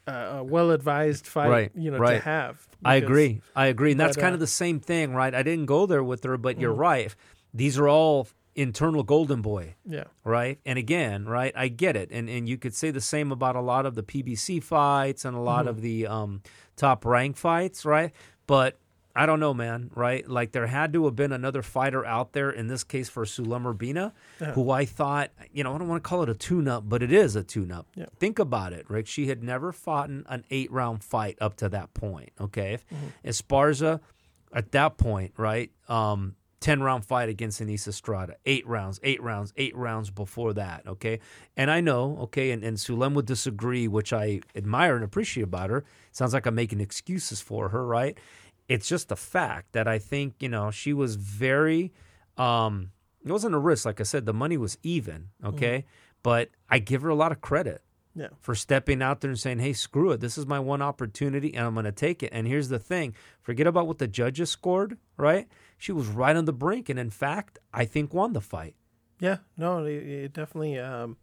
uh, a well advised fight. Right, you know, right. to have. Because, I agree. I agree, and that's but, kind of uh, the same thing, right? I didn't go there with her, but you're mm. right. These are all internal golden boy. Yeah. Right. And again, right, I get it. And and you could say the same about a lot of the PBC fights and a lot mm-hmm. of the um, top rank fights, right? But I don't know, man, right? Like there had to have been another fighter out there, in this case for Sulem Urbina, yeah. who I thought, you know, I don't want to call it a tune up, but it is a tune up. Yeah. Think about it, Rick. She had never fought in an eight round fight up to that point, okay? Mm-hmm. Esparza, at that point, right? Um, 10 round fight against Seniesa Estrada, eight rounds, eight rounds, eight rounds before that, okay? And I know, okay, and, and Sulem would disagree, which I admire and appreciate about her. Sounds like I'm making excuses for her, right? It's just a fact that I think you know she was very. Um, it wasn't a risk, like I said. The money was even, okay, mm. but I give her a lot of credit, Yeah. for stepping out there and saying, "Hey, screw it. This is my one opportunity, and I'm going to take it." And here's the thing: forget about what the judges scored. Right? She was right on the brink, and in fact, I think won the fight. Yeah, no, it, it definitely, um,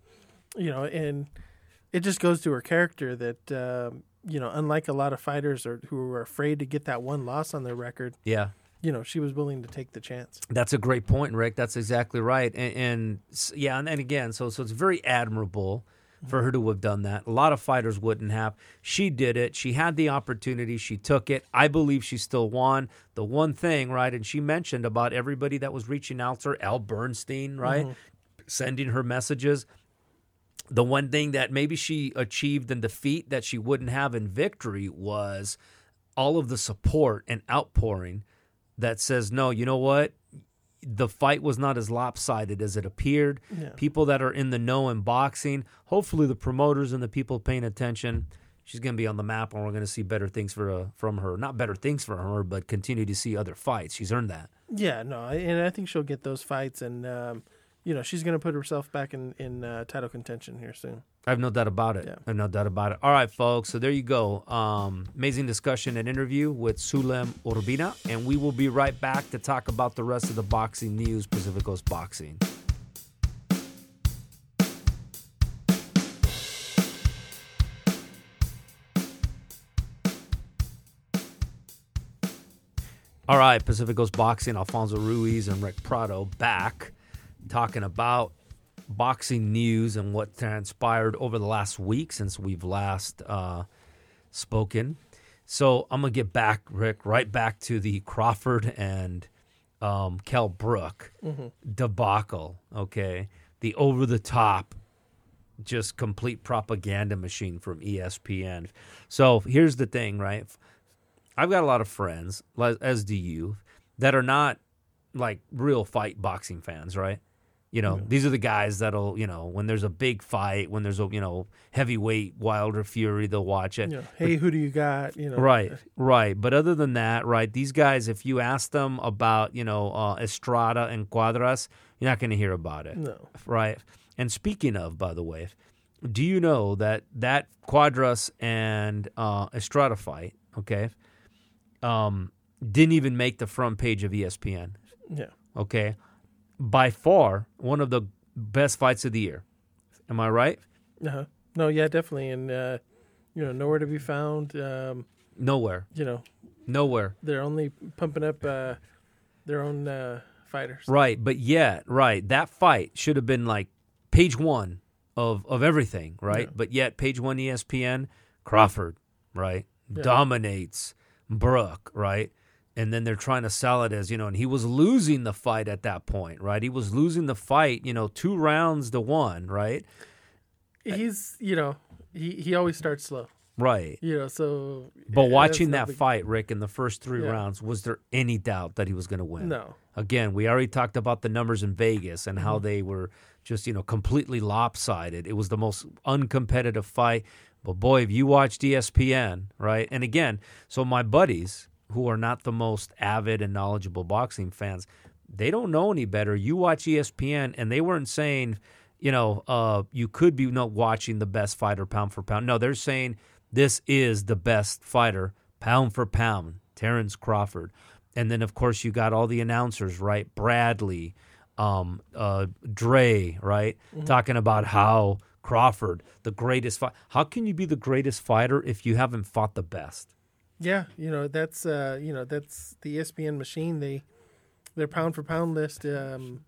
you know, and it just goes to her character that, um, you know, unlike a lot of fighters or who are afraid to get that one loss on their record, Yeah, you know, she was willing to take the chance. That's a great point, Rick. That's exactly right. And, and yeah, and, and again, so so it's very admirable for her to have done that. A lot of fighters wouldn't have. She did it. She had the opportunity. She took it. I believe she still won. The one thing, right? And she mentioned about everybody that was reaching out to her, Al Bernstein, right, mm-hmm. sending her messages. The one thing that maybe she achieved in defeat that she wouldn't have in victory was all of the support and outpouring that says, no, you know what? The fight was not as lopsided as it appeared. Yeah. People that are in the know in boxing, hopefully the promoters and the people paying attention, she's going to be on the map and we're going to see better things for uh, from her. Not better things for her, but continue to see other fights. She's earned that. Yeah, no, and I think she'll get those fights, and um, you know, she's going to put herself back in in uh, title contention here soon. I have no doubt about it. Yeah. I have no doubt about it. All right, folks. So there you go. Um, amazing discussion and interview with Sulem Urbina. And we will be right back to talk about the rest of the boxing news, Pacific Coast Boxing. All right, Pacific Coast Boxing, Alfonso Ruiz and Rick Prado back talking about boxing news and what transpired over the last week since we've last uh, spoken. So I'm gonna get back, Rick, right back to the Crawford and um, Kell Brook debacle. Okay, the over the top, just complete propaganda machine from ESPN. So here's the thing, right? I've got a lot of friends, as do you, that are not like real fight boxing fans, right? You know, these are the guys that'll, you know, when there's a big fight, when there's a, you know, heavyweight Wilder Fury, they'll watch it. Know, hey, who do you got? You know, Right, right. But other than that, right, these guys, if you ask them about, you know, uh, Estrada and Cuadras, you're not going to hear about it. No. Right. And speaking of, by the way, do you know that that Cuadras and uh, Estrada fight, okay, um, didn't even make the front page of ESPN? Yeah. Okay, by far one of the best fights of the year. Am I right? Uh-huh. No, yeah, definitely, and uh, you know, nowhere to be found. Um, Nowhere, you know, nowhere. they're only pumping up uh, their own uh, fighters. Right, but yet, right, that fight should have been like page one of of everything, right? Yeah. But yet, page one ESPN, Crawford, right, Yeah. dominates Brook, right? And then they're trying to sell it as, you know, and he was losing the fight at that point, right? He was losing the fight, you know, two rounds to one, right? He's, you know, he he always starts slow. Right. You know, so. But yeah, watching that fight, Rick, in the first three Yeah. rounds, was there any doubt that he was going to win? No. Again, we already talked about the numbers in Vegas and Mm-hmm. how they were just, you know, completely lopsided. It was the most uncompetitive fight. But boy, if you watched E ESPN, right? And again, so my buddies who are not the most avid and knowledgeable boxing fans, they don't know any better. You watch ESPN and they weren't saying, you know, uh, you could be not watching the best fighter pound for pound. No, they're saying this is the best fighter pound for pound, Terrence Crawford. And then, of course, you got all the announcers, right? Bradley, um, uh, Dre, right? Talking about how Crawford, the greatest fight. How can you be the greatest fighter if you haven't fought the best? Yeah, you know that's uh, you know that's the ESPN machine. They their pound for pound list. Um,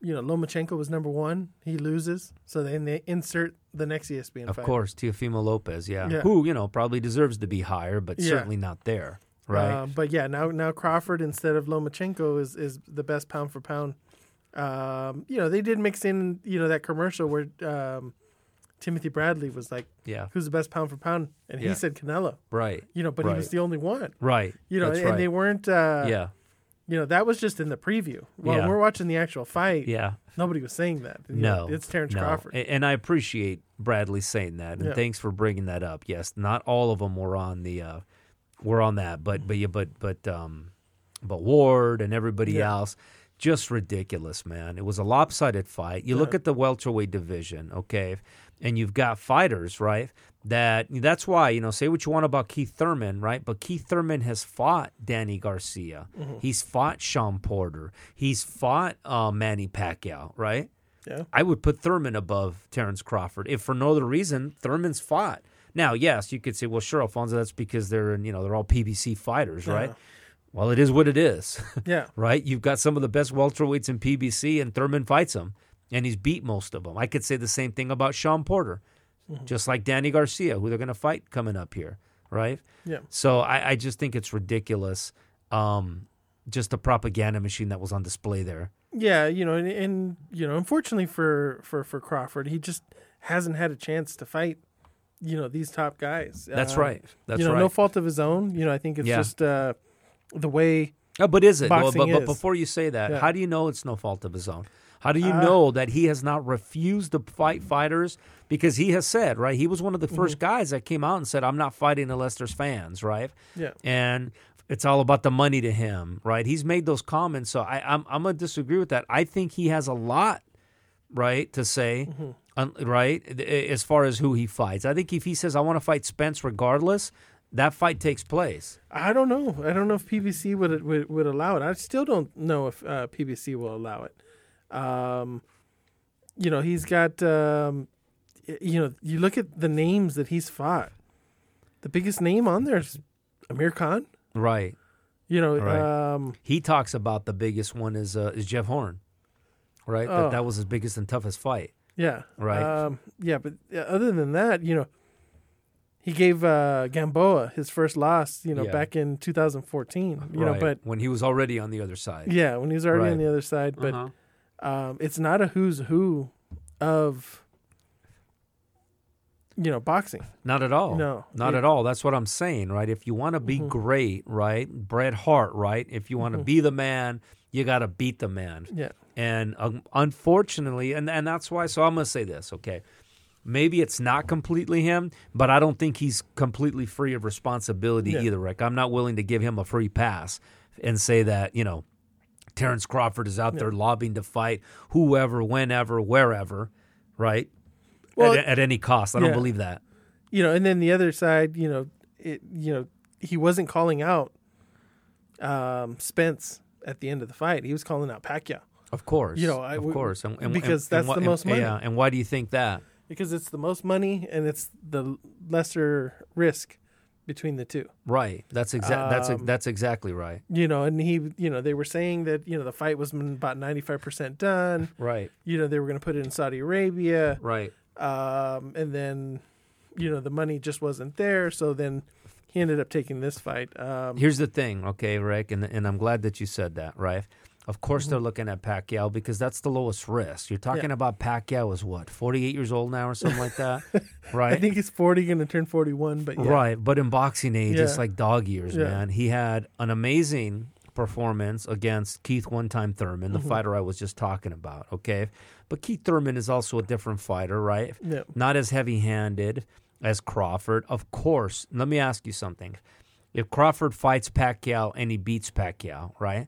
you know, Lomachenko was number one. He loses, so then they insert the next ESPN. Of fighter. course, Teofimo Lopez, yeah. Yeah. Who, you know, probably deserves to be higher, but Yeah. certainly not there, right? Um, but yeah, now now Crawford instead of Lomachenko is is the best pound for pound. Um, you know, they did mix in you know that commercial where um, Timothy Bradley was like, yeah, "Who's the best pound for pound?" and he Yeah. said Canelo. right, You know, but he was the only one. right. You know, That's and right. they weren't. Uh, yeah, You know, that was just in the preview. While Yeah. we're watching the actual fight, yeah. nobody was saying that. You No, know, it's Terrence no. Crawford. And I appreciate Bradley saying that, and Yeah. thanks for bringing that up. Yes, not all of them were on the, uh, were on that, but but yeah, but but um, but Ward and everybody Yeah. else, just ridiculous, man. It was a lopsided fight. You look at the welterweight division, okay. And you've got fighters, right? That that's why you know say what you want about Keith Thurman, right? But Keith Thurman has fought Danny Garcia, he's fought Sean Porter, he's fought uh, Manny Pacquiao, right? Yeah. I would put Thurman above Terrence Crawford if for no other reason Thurman's fought. Now, yes, you could say, well, sure, Alfonso, that's because they're in, you know they're all PBC fighters, right? Yeah. Well, it is what it is, Yeah. right? You've got some of the best welterweights in PBC, and Thurman fights them, and he's beat most of them. I could say the same thing about Sean Porter, just like Danny Garcia, who they're going to fight coming up here, right? Yeah. So I, I just think it's ridiculous, um, just the propaganda machine that was on display there. Yeah, you know, and, and you know, unfortunately for for for Crawford, he just hasn't had a chance to fight. You know, these top guys. That's Um, right. That's you know, right. no fault of his own. You know, I think it's Yeah. just uh, the way. Oh, but is it? Well, but, but before you say that, Yeah. how do you know it's no fault of his own? How do you Uh, know that he has not refused to fight fighters? Because he has said, right, he was one of the Mm-hmm. first guys that came out and said, I'm not fighting unless there's fans, right? Yeah. And it's all about the money to him, right? He's made those comments. So I, I'm, I'm going to disagree with that. I think he has a lot, right, to say, Mm-hmm. right, as far as who he fights. I think if he says, I want to fight Spence regardless, that fight takes place. I don't know. I don't know if PBC would would, would allow it. I still don't know if uh, PBC will allow it. Um, you know, he's got. Um, you know, you look at the names that he's fought. The biggest name on there is Amir Khan. Right. You know, Right. um, He talks about the biggest one is uh, is Jeff Horn, right? Oh. That that was his biggest and toughest fight. yeah, Right. Um, yeah, but other than that, you know, he gave uh, Gamboa his first loss. You know, Yeah. back in 2014. You know, but when he was already on the other side. yeah, when he was already Right. on the other side, but. Uh-huh. Um, it's not a who's who of you know boxing. Not at all. No. Not Yeah. at all. That's what I'm saying, right? If you want to be Mhm. great, right? Bret Hart, right? If you want to Mhm. be the man, you got to beat the man. Yeah, And um, unfortunately, and, and that's why, so I'm going to say this, okay? Maybe it's not completely him, but I don't think he's completely free of responsibility Yeah. either, Rick. I'm not willing to give him a free pass and say that, you know, Terrence Crawford is out there lobbying to fight whoever, whenever, wherever, right? Well, at, at any cost. I don't believe that. you know, and then the other side, you know, it you know he wasn't calling out um, Spence at the end of the fight. He was calling out Pacquiao Of course. You know, I of course. And, and- because and- that's and the most money. Yeah. And why do you think that? because it's the most money and it's the lesser risk between the two. Right. That's exact. that's Um, that's exactly right. You know, and he, you know, they were saying that you know the fight was about ninety five percent done. Right. You know, they were going to put it in Saudi Arabia. Right. um, and then you know the money just wasn't there so then he ended up taking this fight um, Here's the thing, okay, Rick, and and I'm glad that you said that, right? Of course, they're looking at Pacquiao because that's the lowest risk. You're talking Mm-hmm. Yeah. about Pacquiao is what, 48 years old now or something like that, right? i think he's 40 going to turn 41 but yeah Right, but in boxing age, it's like dog years, Yeah. man. He had an amazing performance against Keith One Time Thurman, Mm-hmm. the fighter I was just talking about. Okay, but Keith Thurman is also a different fighter, right? yeah Not as heavy-handed as Crawford, of course. Let me ask you something: If Crawford fights Pacquiao and he beats Pacquiao, right?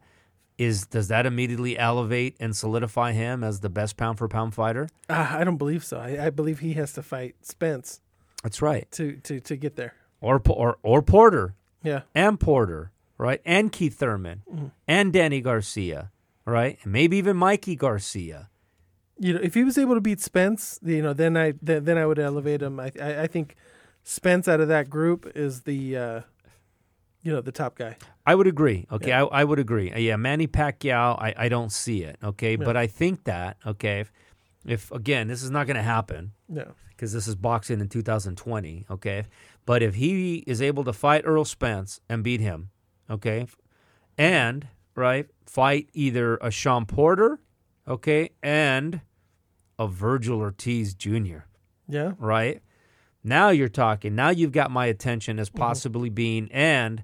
Is does that immediately elevate and solidify him as the best pound for pound fighter? uh, i don't believe so I, I believe he has to fight spence That's right. to to to get there Or or or Porter. yeah and Porter, right? And Keith Thurman Mm-hmm. and Danny Garcia, right? And maybe even Mikey Garcia. you know if he was able to beat spence you know then i then, then i would elevate him I, I i think spence out of that group is the uh you know the top guy I would agree. Okay, I, I would agree. Uh, Yeah, Manny Pacquiao, I, I don't see it. Okay, but I think that okay, if, if again this is not going to happen no because this is boxing in 2020. Okay, but if he is able to fight Errol Spence and beat him, okay, and right fight either a Sean Porter, okay, and a Vergil Ortiz Jr. yeah right? Now you're talking. Now you've got my attention as mm-hmm. possibly being, and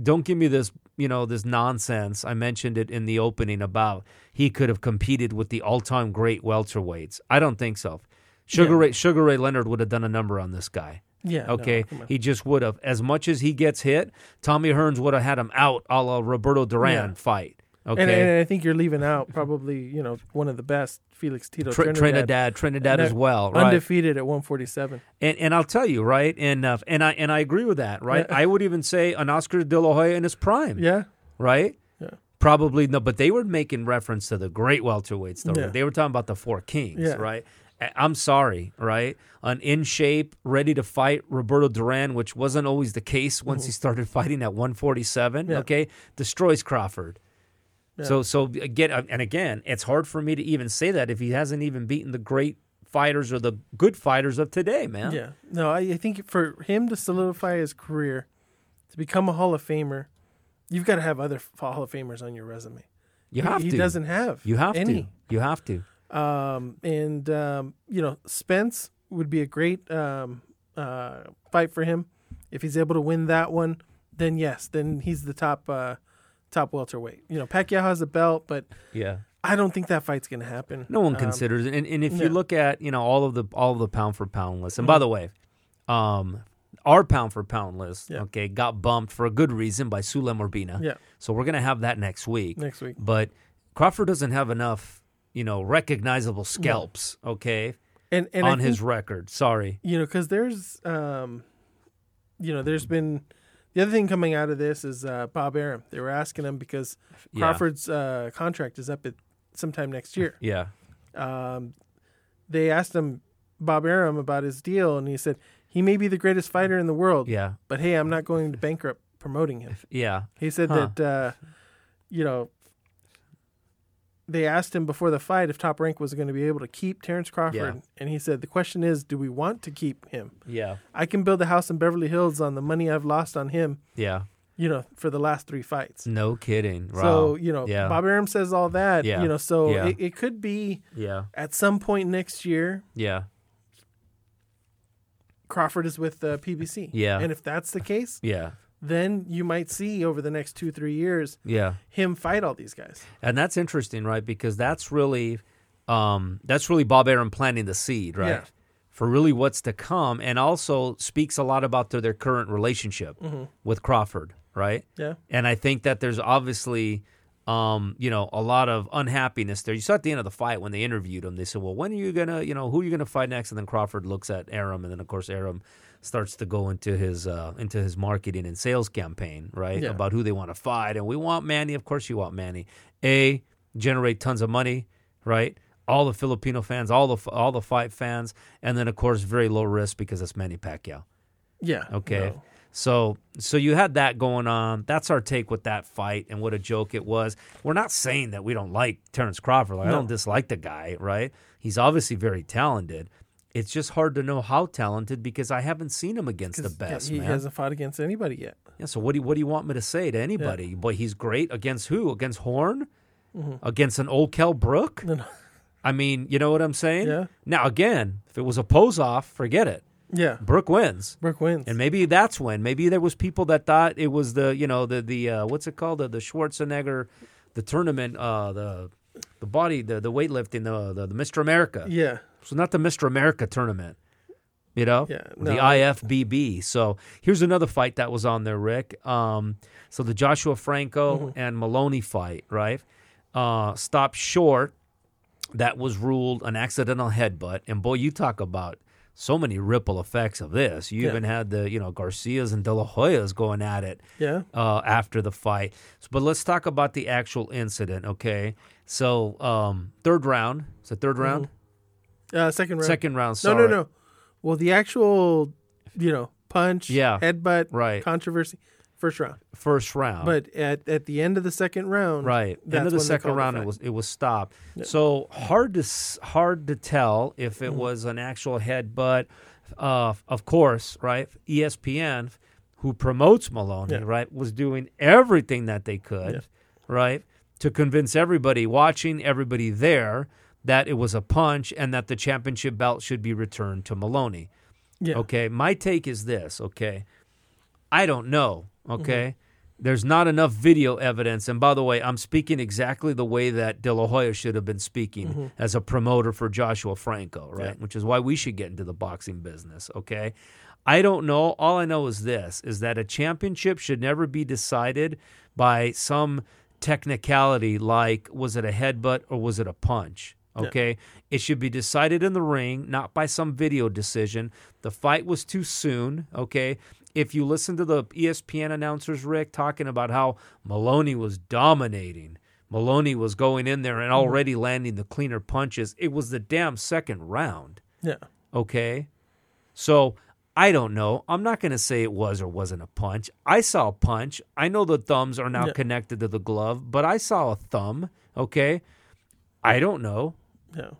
don't give me this, you know, this nonsense. I mentioned it in the opening about he could have competed with the all-time great welterweights. I don't think so. Sugar Yeah. Ray Sugar Ray Leonard would have done a number on this guy. yeah Okay, on. he just would have. As much as he gets hit, Tommy Hearns would have had him out, a la Roberto Duran Yeah. fight. Okay, And, and I think you're leaving out probably, you know, one of the best Felix Tito Tr- Trinidad, Trinidad, Trinidad as well, right? undefeated at 147. And and I'll tell you, right? And uh, and I and I agree with that, right? Yeah. I would even say an Oscar De La Hoya in his prime, Yeah, right? Yeah. Probably no, but they were making reference to the great welterweights. Though Yeah. they were talking about the four kings, Yeah. right? I'm sorry, right? An in shape, ready to fight Roberto Duran, which wasn't always the case once he started fighting at 147. Mm-hmm. Yeah. Okay, destroys Crawford. Yeah. So so again and again, it's hard for me to even say that if he hasn't even beaten the great fighters or the good fighters of today, man. yeah. No, I, I think for him to solidify his career, to become a Hall of Famer, you've got to have other Hall of Famers on your resume. You He- have he to. doesn't have. You have any. to. You have to. Um, and um, you know, Spence would be a great um, uh, fight for him if he's able to win that one. Then yes, then he's the top uh, top welterweight. You know, Pacquiao has a belt, but Yeah. I don't think that fight's going to happen. No one Um, considers it. And, and if yeah. Mm-hmm. you look at, you know, all of the all of the pound for pound lists, and by the way, um, our pound for pound list, Yeah. okay, got bumped for a good reason by Sulem Urbina. Yeah, So we're gonna have that next week. next week. But Crawford doesn't have enough, you know, recognizable scalps, okay, And and on his record. Sorry. you know, because there's um, you know, there's been the other thing coming out of this is uh, Bob Arum. They were asking him because Yeah. Crawford's uh, contract is up at sometime next year. Yeah. um, they asked him Bob Arum about his deal, and he said he may be the greatest fighter in the world, Yeah. but hey, I'm not going to bankrupt promoting him. Yeah. He said Huh. that uh, you know they asked him before the fight if Top Rank was going to be able to keep Terrence Crawford, Yeah. and he said the question is, do we want to keep him? Yeah. I can build a house in Beverly Hills on the money I've lost on him, Yeah. you know, for the last three fights. No kidding. Wow. So you know, Yeah. Bob Arum says all that. Yeah. You know, so Yeah. it, it could be Yeah. at some point next year Yeah. Crawford is with uh, PBC. Yeah. And if that's the case, Yeah. Then you might see over the next two, three years Yeah. him fight all these guys. And that's interesting, right? Because that's really, um, that's really Bob Arum planting the seed, right? Yeah. For really what's to come, and also speaks a lot about their, their current relationship with Crawford, right? Yeah. And I think that there's obviously, um, you know, a lot of unhappiness there. You saw at the end of the fight when they interviewed him, they said, "Well, when are you gonna, you know, who are you gonna fight next?" And then Crawford looks at Arum, and then of course Arum starts to go into his uh, into his marketing and sales campaign, right? Yeah. About who they want to fight, and we want Manny. Of course, you want Manny. A generate tons of money, right? All the Filipino fans, all the all the fight fans, and then of course very low risk because it's Manny Pacquiao. Yeah. Okay. No. So so you had that going on. That's our take with that fight and what a joke it was. We're not saying that we don't like Terrence Crawford. Like, I don't dislike the guy, right? He's obviously very talented. It's just hard to know how talented because I haven't seen him against the yeah, best, he man. hasn't fought against anybody yet. Yeah, so what do you, what do you want me to say to anybody? But he's great against who? Against Horn? Against an old Kell Brook? Mm-hmm. No, no. I mean, you know what I'm saying? Yeah. Now again, if it was a pose off, forget it. Yeah. Brook wins. Brook wins. And maybe that's when. Maybe there was people that thought it was the you know the the uh, what's it called the the Schwarzenegger, the tournament uh the the body the the weightlifting the the, the Mr America. yeah. So not the Mr America tournament. You know, Yeah, the. IFBB. So here's another fight that was on there, Rick. Um, so the Joshua Franco Mm-hmm. and Moloney fight, right? Uh, stopped short. That was ruled an accidental headbutt. And boy, you talk about so many ripple effects of this. You Yeah. even had the you know Garcias and De La Hoyas going at it Yeah. uh, after the fight. But let's talk about the actual incident, okay? So um, third round. Is it third round? Uh, second round. Second round. No, Sorry. no, no. Well, the actual, you know, punch, Yeah. headbutt, Right. controversy, first round. First round. But at, at the end of the second round, Right. End of the second round, it was it was stopped. So hard to hard to tell if it was an actual headbutt. Uh, of course, right? ESPN, who promotes Moloney, Yeah. right, was doing everything that they could, Yeah. right, to convince everybody watching, everybody there, that it was a punch and that the championship belt should be returned to Moloney. Yeah. Okay, my take is this. Okay, I don't know. Okay, Mm-hmm. there's not enough video evidence. And by the way, I'm speaking exactly the way that De La Hoya should have been speaking as a promoter for Joshua Franco, right? Mm-hmm. Yeah. Which is why we should get into the boxing business. Okay, I don't know. All I know is this: is that a championship should never be decided by some technicality like was it a headbutt or was it a punch. Okay, it should be decided in the ring, not by some video decision. The fight was too soon. Okay, if you listen to the ESPN announcers, Rick, talking about how Moloney was dominating, Moloney was going in there and mm-hmm. already landing the cleaner punches. It was the damn second round. Yeah. Okay. So I don't know. I'm not going to say it was or wasn't a punch. I saw a punch. I know the thumbs are now Yeah. connected to the glove, but I saw a thumb. Okay. I don't know. Yeah.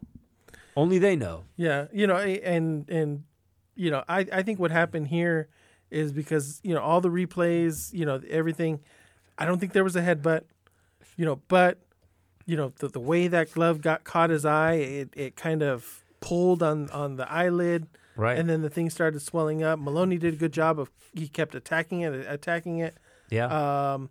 Only they know. Yeah, you know, and and you know, I I think what happened here is because you know all the replays, you know, everything. I don't think there was a headbutt, you know, but you know the the way that glove got caught his eye, it it kind of pulled on on the eyelid, Right. and then the thing started swelling up. Moloney did a good job of he kept attacking it, attacking it. yeah. Um,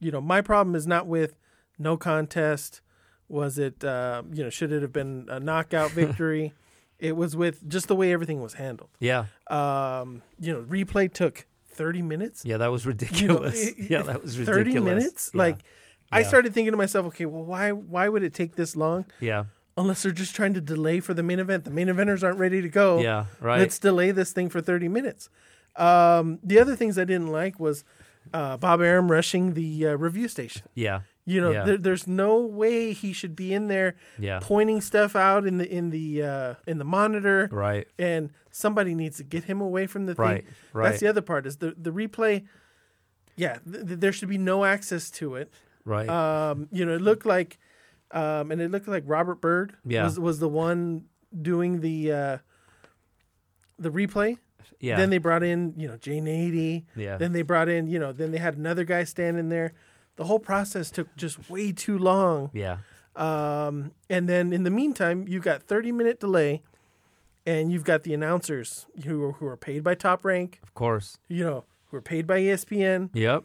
you know, my problem is not with no contest. Was it, uh, you know, should it have been a knockout victory? It was with just the way everything was handled. yeah. Um, you know, replay took 30 minutes. Yeah. That was You know, ridiculous. it- yeah. That was ridiculous. 30 minutes? Yeah. Like, I started thinking to myself, okay, well, why, why would it take this long? yeah. Unless they're just trying to delay for the main event. The main eventers aren't ready to go. Yeah. Right. Let's delay this thing for 30 minutes. Um, the other things I didn't like was uh, Bob Arum rushing the uh, review station. yeah. You know, Yeah. there, there's no way he should be in there Yeah. pointing stuff out in the in the uh, in the monitor, Right. and somebody needs to get him away from the thing. Right. Right. That's the other part is the the replay. Yeah, th- th- there should be no access to it. right. Um, you know, it looked like, um, and it looked like Robert Byrd Yeah. was was the one doing the uh, the replay. yeah. Then they brought in, you know, Jay Nady. Yeah. Then they brought in, you know, then they had another guy standing there. The whole process took just way too long. yeah. Um, and then in the meantime, you've got 30 minute delay and you've got the announcers who are, who are paid by Top Rank, Of course. you know, who are paid by ESPN, Yep.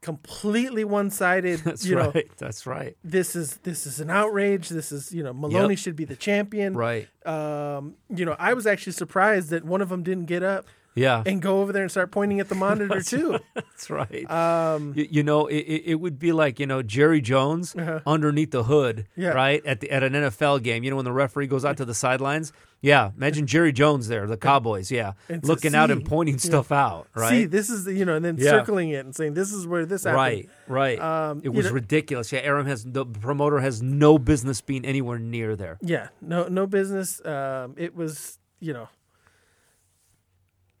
completely one sided. That's you know, right. That's right. this is this is an outrage. This is you know Moloney Yep. should be the champion. Right. Um, you know, I was actually surprised that one of them didn't get up Yeah. and go over there and start pointing at the monitor too. That's right. Um, you, you know, it, it it would be like you know Jerry Jones Uh-huh. underneath the hood, Yeah. right at the at an NFL game. You know when the referee goes out to the sidelines. Yeah, imagine Jerry Jones there, the Cowboys. Yeah, looking out and pointing stuff out. Right. See, this is the, you know, and then Yeah. circling it and saying this is where this happened. Right, right. Um, it was know- ridiculous. Yeah, Arum has the promoter has no business being anywhere near there. Yeah, no, no business. Um, it was, you know,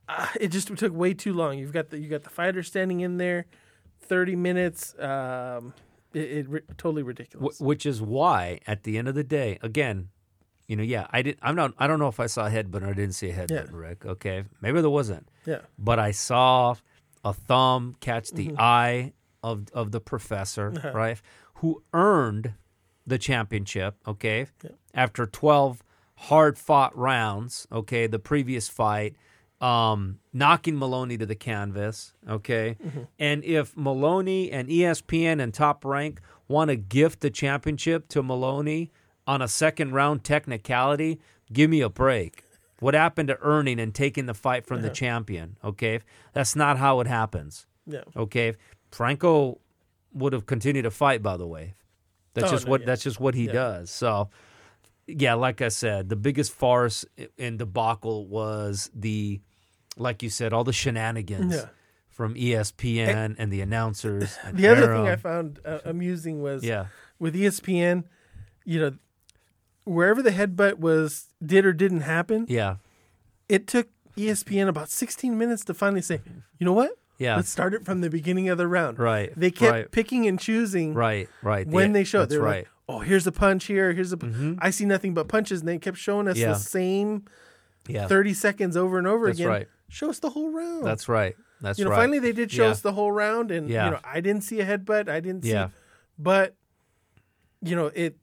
uh, it just took way too long. You've got the you got the fighter standing in there, thirty minutes. Um, it, it totally ridiculous. Wh- which is why, at the end of the day, again, you know, yeah, I did. I'm not. I don't know if I saw a headbutt or I didn't see a headbutt, Yeah. Rick. Okay, maybe there wasn't. yeah, but I saw a thumb catch the Mm-hmm. eye of of the professor, Uh-huh. right? Who earned the championship, okay? After 12 hard fought rounds, okay, the previous fight, um, knocking Moloney to the canvas, okay? Mm-hmm. And if Moloney and ESPN and Top Rank want to gift the championship to Moloney on a second round technicality, give me a break. What happened to earning and taking the fight from the champion? Okay, that's not how it happens. yeah, Okay, Franco would have continued to fight. By the way, that's Oh, just no, what yeah. that's just what he Yeah. does. So, yeah, like I said, the biggest farce and debacle was the, like you said, all the shenanigans Yeah. from ESPN and, the announcers. And The other thing I found uh, amusing was yeah, with ESPN, you know, wherever the headbutt was did or didn't happen, yeah, it took ESPN about 16 minutes to finally say, you know what? yeah, Let's start it from the beginning of the round. right. They kept right, picking and choosing right, right. when The- they showed. that's They right. like, "Oh, here's a punch here. Here's a. Mhm. I see nothing but punches." And they kept showing us Yeah. the same yeah, 30 seconds over and over That's again. right. Show us the whole round. that's right. That's right. you know. right. Finally, they did show Yeah. us the whole round, and Yeah. you know, I didn't see a headbutt. I didn't see. Yeah. But you know, it.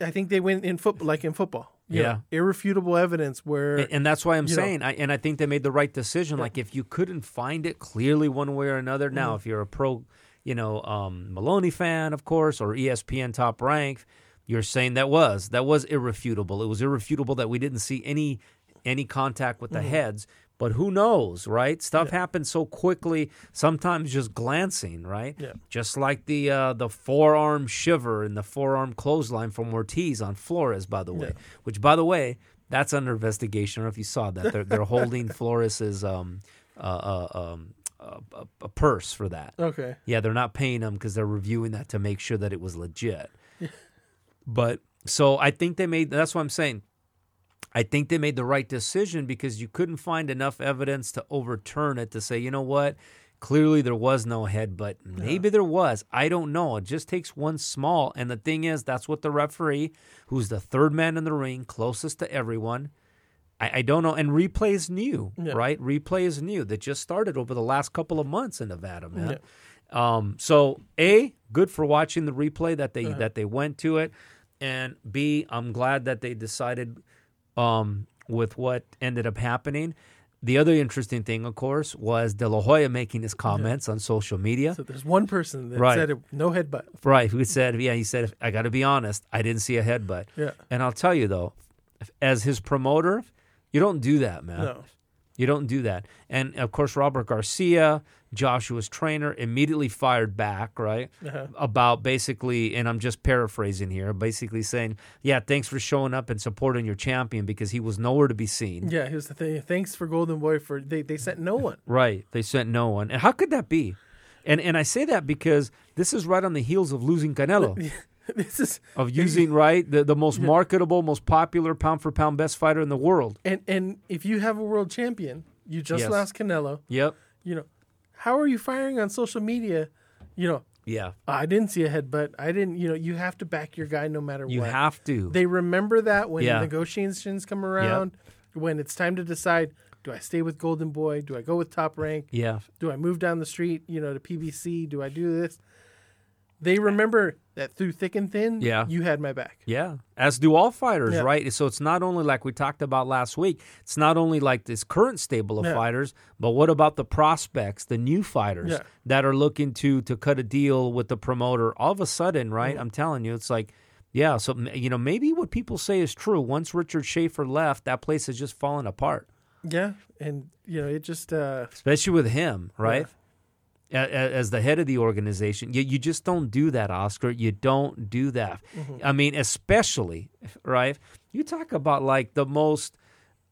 I think they went in football, like in football. you know, Yeah. irrefutable evidence where. And, and that's why I'm know- saying, I, and I think they made the right decision. Like, if you couldn't find it clearly one way or another, now, Mm-hmm. if you're a pro, you know, um, Moloney fan, of course, or ESPN top rank, you're saying that was that was irrefutable. It was irrefutable that we didn't see any any contact with the Mm-hmm. heads. But who knows, right? Stuff happens so quickly. Sometimes just glancing, right? Yeah. Just like the uh, the forearm shiver and the forearm clothesline from Ortiz on Flores, by the way. Yeah. Which, by the way, that's under investigation. I don't know if you saw that. They're they're holding Flores's um uh, uh um a, a purse for that. Okay. Yeah, they're not paying them because they're reviewing that to make sure that it was legit. but so I think they made. That's what I'm saying. I think they made the right decision because you couldn't find enough evidence to overturn it to say, you know what, clearly there was no head, but maybe there was. I don't know. It just takes one small. And the thing is, that's what the referee, who's the third man in the ring, closest to everyone, I, I don't know. And replay is new, Yeah. right? Replay is new. That just started over the last couple of months in Nevada, man. Um, so a good for watching the replay that they that they went to it, and b I'm glad that they decided um, with what ended up happening. The other interesting thing, of course, was De La Hoya making his comments on social media. So there's one person that Right. said it, no headbutt. Right, who said, yeah, he said, I got to be honest, I didn't see a headbutt. Yeah. And I'll tell you though, as his promoter, you don't do that, man. No. You don't do that. And of course, Robert Garcia, Joshua's trainer, immediately fired back, right? Uh-huh. About basically, and I'm just paraphrasing here, basically saying, yeah, thanks for showing up and supporting your champion because he was nowhere to be seen. Yeah, here's the thing. Thanks for Golden Boy for they, they sent no one. Right. They sent no one. And how could that be? And and I say that because this is right on the heels of losing Canelo. this is of using right the, the most marketable, most popular pound for pound best fighter in the world. and and if you have a world champion, you just Yes. lost Canelo. Yep. You know, how are you firing on social media? You know, Yeah. I didn't see a headbutt. I didn't. You know, you have to back your guy no matter You what. You have to. They remember that when Yeah. negotiations come around, when it's time to decide: do I stay with Golden Boy? Do I go with Top Rank? yeah. Do I move down the street? You know, to PBC? Do I do this? They remember that through thick and thin. Yeah. you had my back. Yeah. As do all fighters, Yeah. right? So it's not only like we talked about last week, it's not only like this current stable of Yeah. fighters, but what about the prospects, the new fighters Yeah. that are looking to to cut a deal with the promoter? All of a sudden, right? Mm-hmm. I'm telling you, it's like yeah, so you know, maybe what people say is true. Once Richard Schaefer left, that place has just fallen apart. Yeah, and you know, it just uh, especially with him, right? As the head of the organization, you, you just don't do that, Oscar. You don't do that. Mm-hmm. I mean, especially, right? You talk about like the most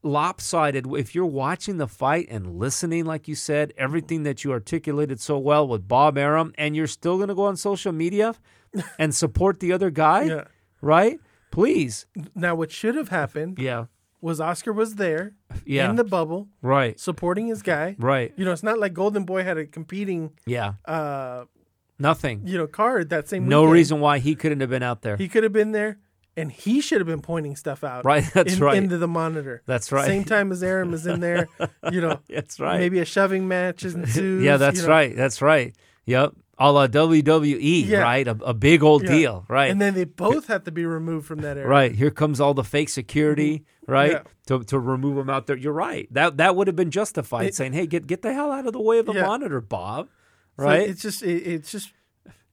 lopsided. If you're watching the fight and listening, like you said, everything that you articulated so well with Bob Arum, and you're still going to go on social media and support the other guy, yeah. right? Please. Now, what should have happened Yeah. Was Oscar was there Yeah. in the bubble right. supporting his guy. Right. You know, it's not like Golden Boy had a competing, Yeah. uh, Nothing. you know, card that same. No weekend. reason why he couldn't have been out there. he could have been there, and he should have been pointing stuff out. Right, that's in- right. Into the monitor. That's right. Same time as Arum is in there. You know, That's right. maybe a shoving match ensues. yeah, that's you know. right. That's right. Yep. A la WWE, Yeah. right? A, a big old Yeah. deal, right? And then they both have to be removed from that area. right. Here comes all the fake security, right? Yeah. To to remove them out there. You're right. That that would have been justified It- saying, "Hey, get get the hell out of the way of the monitor, Bob." So Right? it's just, it, it's just,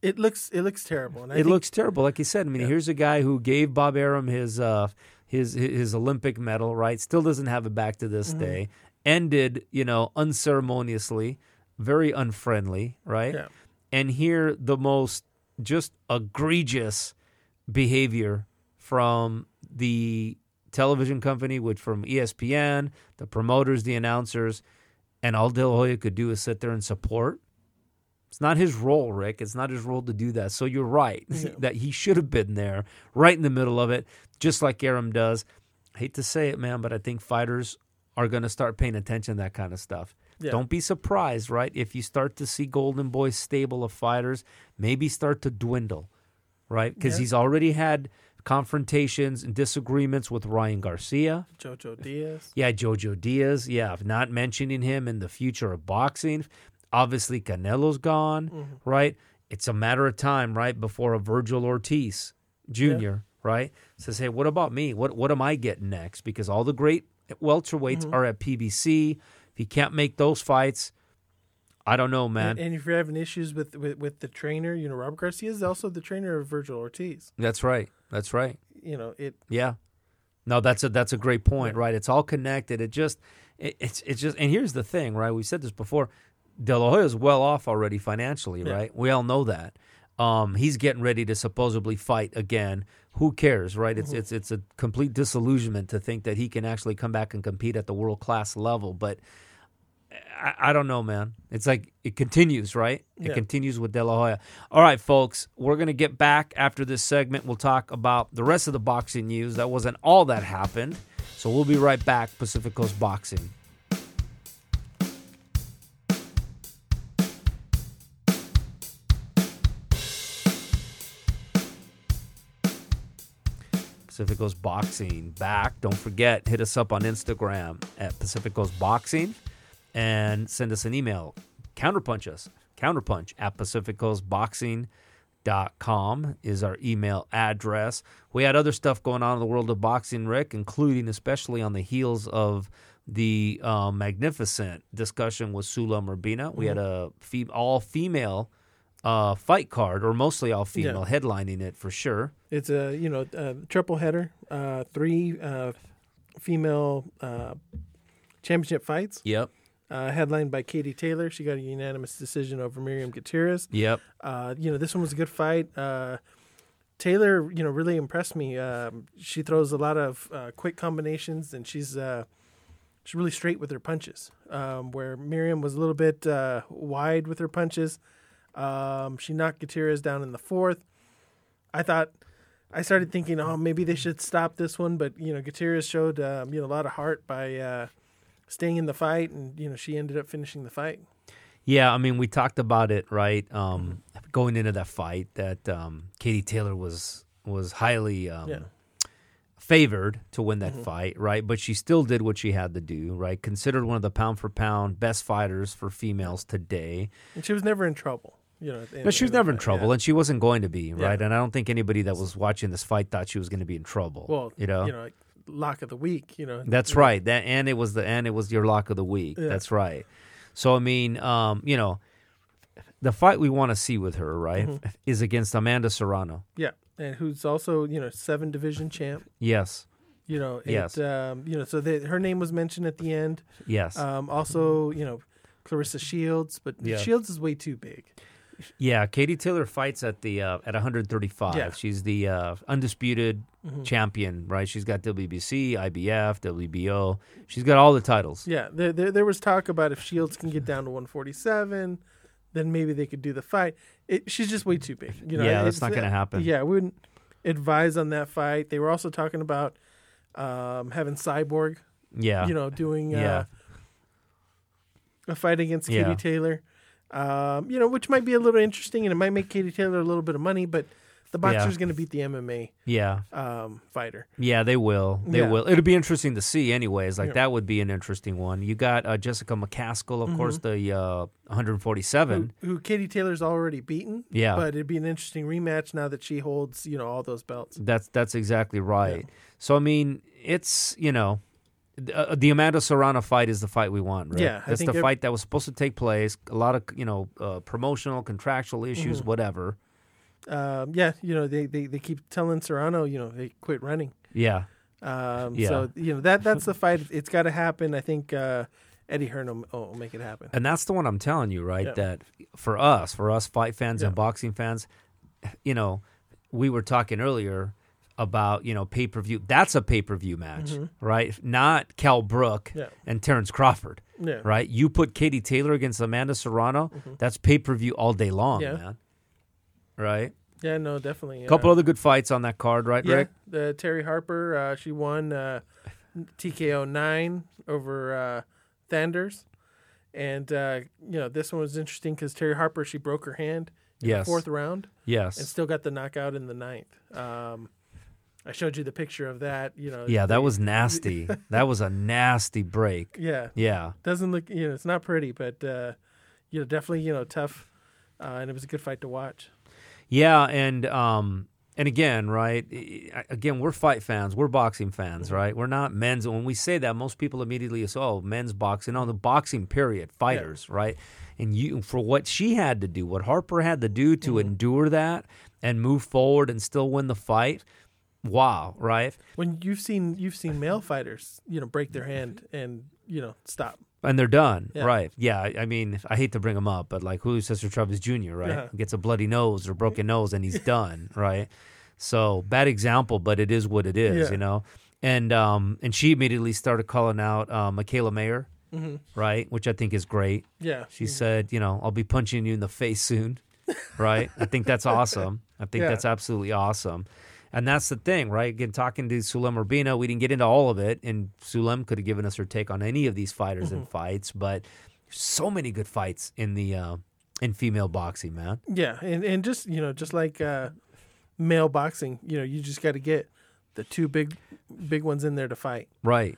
it looks, it looks terrible. It looks terrible, like you said. I mean, here's a guy who gave Bob Arum his uh his his Olympic medal, right? Still doesn't have it back to this Mm-hmm. day. Ended, you know, unceremoniously, very unfriendly, right? Yeah. And here the most just egregious behavior from the television company, which from ESPN, the promoters, the announcers, and all De La Hoya could do is sit there and support. It's not his role, Rick. It's not his role to do that. So you're right that he should have been there, right in the middle of it, just like Arum does. I hate to say it, man, but I think fighters are going to start paying attention to that kind of stuff. Yeah. Don't be surprised, right? If you start to see Golden Boy's stable of fighters maybe start to dwindle, right? Because Yeah. he's already had confrontations and disagreements with Ryan Garcia. Jojo Diaz. Yeah, Jojo Diaz. Yeah, not mentioning him in the future of boxing. Obviously, Canelo's gone, Mm-hmm. right? It's a matter of time, right, before a Vergil Ortiz Jr. right says, "Hey, what about me? What what am I getting next?" Because all the great welterweights Mm-hmm. are at PBC. If you can't make those fights, I don't know, man. And, and if you're having issues with, with, with the trainer, you know, Robert Garcia is also the trainer of Vergil Ortiz. That's right. That's right. You know, it Yeah. No, that's a that's a great point, right? It's all connected. It just it, it's it's just and here's the thing, right? We said this before. De La Hoya's well off already financially, Yeah. right? We all know that. Um, he's getting ready to supposedly fight again. Who cares, right? It's mm-hmm. it's it's a complete disillusionment to think that he can actually come back and compete at the world class level. But I, I don't know, man. It's like it continues, right? It continues with De La Hoya. All right, folks, we're gonna get back after this segment. We'll talk about the rest of the boxing news. That wasn't all that happened, so we'll be right back. Pacific Coast Boxing. Pacific Coast Boxing back. Don't forget, hit us up on Instagram at Pacific Coast Boxing and send us an email. Counterpunch us. Counterpunch at pacificcoastboxing.com is our email address. We had other stuff going on in the world of boxing, Rick, including especially on the heels of the uh, magnificent discussion with Sulem Urbina. We had a fe- all female uh, fight card, or mostly all female, headlining it for sure. It's a you know a triple header, uh, three uh, female uh, championship fights, Yep. uh, headlined by Katie Taylor. She got a unanimous decision over Miriam Gutierrez. Yep. Uh, you know, this one was a good fight. Uh, Taylor, you know, really impressed me. Um, she throws a lot of uh, quick combinations, and she's uh, she's really straight with her punches. Um, where Miriam was a little bit uh, wide with her punches. Um, she knocked Gutierrez down in the fourth. I thought, I started thinking, oh, maybe they should stop this one, but you know, Gutierrez showed um, you know a lot of heart by uh, staying in the fight, and you know, she ended up finishing the fight. Yeah, I mean, we talked about it, right? Um, going into that fight, that um, Katie Taylor was was highly um, Yeah. favored to win that fight, right? But she still did what she had to do, right? Considered one of the pound for pound best fighters for females today. And she was never in trouble. You know, But she was end of the never in trouble, yeah. and she wasn't going to be, right? Yeah. And I don't think anybody that was watching this fight thought she was going to be in trouble. Well, you know, you know, like lock of the week. You know, That's you know, right. That and it was the and it was your lock of the week. Yeah. That's right. So I mean, um, you know, the fight we want to see with her, right, Mm-hmm. is against Amanda Serrano. Yeah, and who's also you know seven division champ. Yes. You know, it, Yes. Um, you know, so they, her name was mentioned at the end. Yes. Um, also, you know, Claressa Shields, but Yeah. Shields is way too big. Yeah, Katie Taylor fights at the uh, at 135. Yeah. She's the uh, undisputed champion, right? She's got WBC, IBF, WBO. She's got all the titles. Yeah, there, there there was talk about if Shields can get down to 147, then maybe they could do the fight. It, she's just way too big. You know, Yeah, that's it's- not gonna happen. Yeah, we wouldn't advise on that fight. They were also talking about um, having Cyborg, Yeah. you know, doing uh, Yeah. a fight against Katie Yeah. Taylor. Um, you know, which might be a little interesting, and it might make Katie Taylor a little bit of money, but the boxer's going to beat the MMA yeah. um, fighter. Yeah, they will. They Yeah. will. It'll be interesting to see, anyways. Like Yeah. that would be an interesting one. You got uh, Jessica McCaskill, of course, the uh, 147. Who, who Katie Taylor's already beaten. Yeah. But it'd be an interesting rematch now that she holds, you know, all those belts. That's that's exactly right. So I mean, it's you know, uh, the Amanda Serrano fight is the fight we want. Right? Yeah, I that's the ev- fight that was supposed to take place. A lot of you know, uh, promotional, contractual issues, Mm-hmm. whatever. Um, yeah, you know, they, they, they keep telling Serrano, you know, they quit running. Yeah, Um, Yeah. So, you know, that that's the fight. It's got to happen. I think uh, Eddie Hearn will, will make it happen. and that's the one I'm telling you, right? Yeah. That for us, for us fight fans Yeah. and boxing fans, you know, we were talking earlier about you know pay per view. That's a pay per view match, right? Not Kell Brook Mm-hmm. Yeah. and Terrence Crawford. Yeah. right? You put Katie Taylor against Amanda Serrano, that's pay per view all day long, Mm-hmm. Yeah. man. Right? Yeah, no, definitely. A couple other good fights on that card, right, Yeah, Rick? the Terri Harper, uh, she won uh, TKO nine over uh, Thanderz, and uh, you know this one was interesting because Terri Harper she broke her hand in Yes. the fourth round Yes. and still got the knockout in the ninth. Um, I showed you the picture of that. You know, yeah, that was nasty. that was a nasty break. yeah Yeah. doesn't look you know it's not pretty, but uh, you know definitely you know tough, uh, and it was a good fight to watch. Yeah, and um and again, right? Again, we're fight fans. We're boxing fans, Mm-hmm. right? We're not men's. When we say that, most people immediately assume, "Oh, men's boxing." No, the boxing period, fighters, right? And you, for what she had to do, what Harper had to do to Mm-hmm. endure that and move forward and still win the fight. Wow, right? When you've seen you've seen male fighters you know break their hand and you know, stop. and they're done. Yeah. Right. Yeah. I mean, I hate to bring him up, but like Julio Cesar Chavez Jr., right? Uh-huh. Gets a bloody nose or broken nose and he's done, right? So bad example, but it is what it is, Yeah. you know? And um and she immediately started calling out uh, Mikaela Mayer, hmm right? Which I think is great. Yeah. She said, you know, I'll be punching you in the face soon, right? I think that's awesome. I think Yeah. that's absolutely awesome. And that's the thing, right? Again, talking to Sulem Urbina, we didn't get into all of it, and Sulem could have given us her take on any of these fighters Mm-hmm. and fights, but so many good fights in the uh, in female boxing, man. Yeah, and and just you know, just like uh, male boxing, you know, you just got to get the two big big ones in there to fight. Right.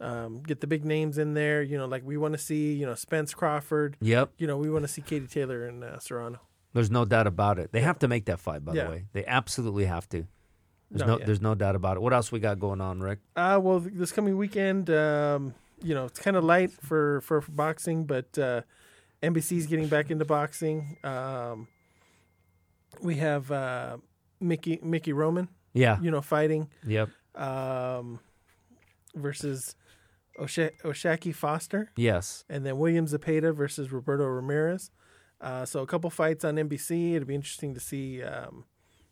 Um, get the big names in there. You know, like we want to see, you know, Spence Crawford. Yep. You know, we want to see Katie Taylor and uh, Serrano. There's no doubt about it. They have to make that fight, by Yeah. the way. They absolutely have to. There's No, no, yeah. there's no doubt about it. What else we got going on, Rick? Uh, well, this coming weekend, um, you know, it's kind of light for, for, for boxing, but uh, NBC's getting back into boxing. Um, we have uh, Mickey Mickey Roman, Yeah. you know, fighting Yep. um, versus Osha- O'Shaquie Foster, Yes. and then William Zapata versus Roberto Ramirez. Uh, so a couple fights on NBC. It'll be interesting to see, um,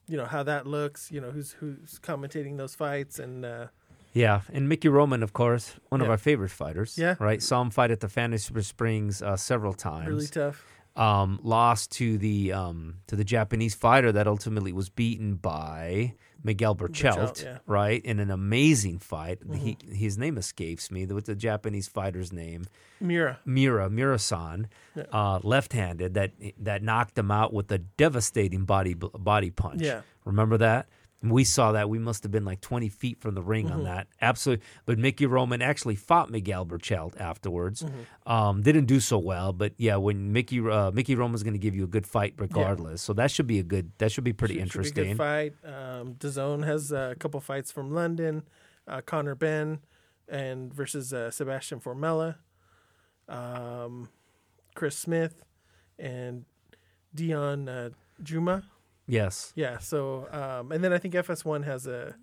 you know, how that looks. You know, who's who's commentating those fights, and uh, Yeah, and Mickey Roman, of course, one of our favorite fighters. Yeah. right. Saw him fight at the Fantasy Super Springs uh, several times. really tough. um, lost to the um, to the Japanese fighter that ultimately was beaten by Miguel Berchelt, Berchelt, yeah. Mm-hmm. right? In an amazing fight. He, his name escapes me. What's the Japanese fighter's name? Miura. Miura Miura-san, Yeah. uh, left-handed that that knocked him out with a devastating body body punch. Yeah. remember that? And we saw that. We must have been like 20 feet from the ring Mm-hmm. on that. Absolutely. But Mickey Roman actually fought Miguel Berchelt afterwards. Mm-hmm. Um, didn't do so well, but yeah, when Mickey uh, Mickey Roman's going to give you a good fight regardless. So that should be a good. That should be pretty Should- should be interesting. fight. Um, DAZN has a couple fights from London. Uh, Conor Benn and versus uh, Sebastian Formella. Um, Chris Smith and Dion uh, Juma. Yes. Yeah. So um, and then I think FS1 has a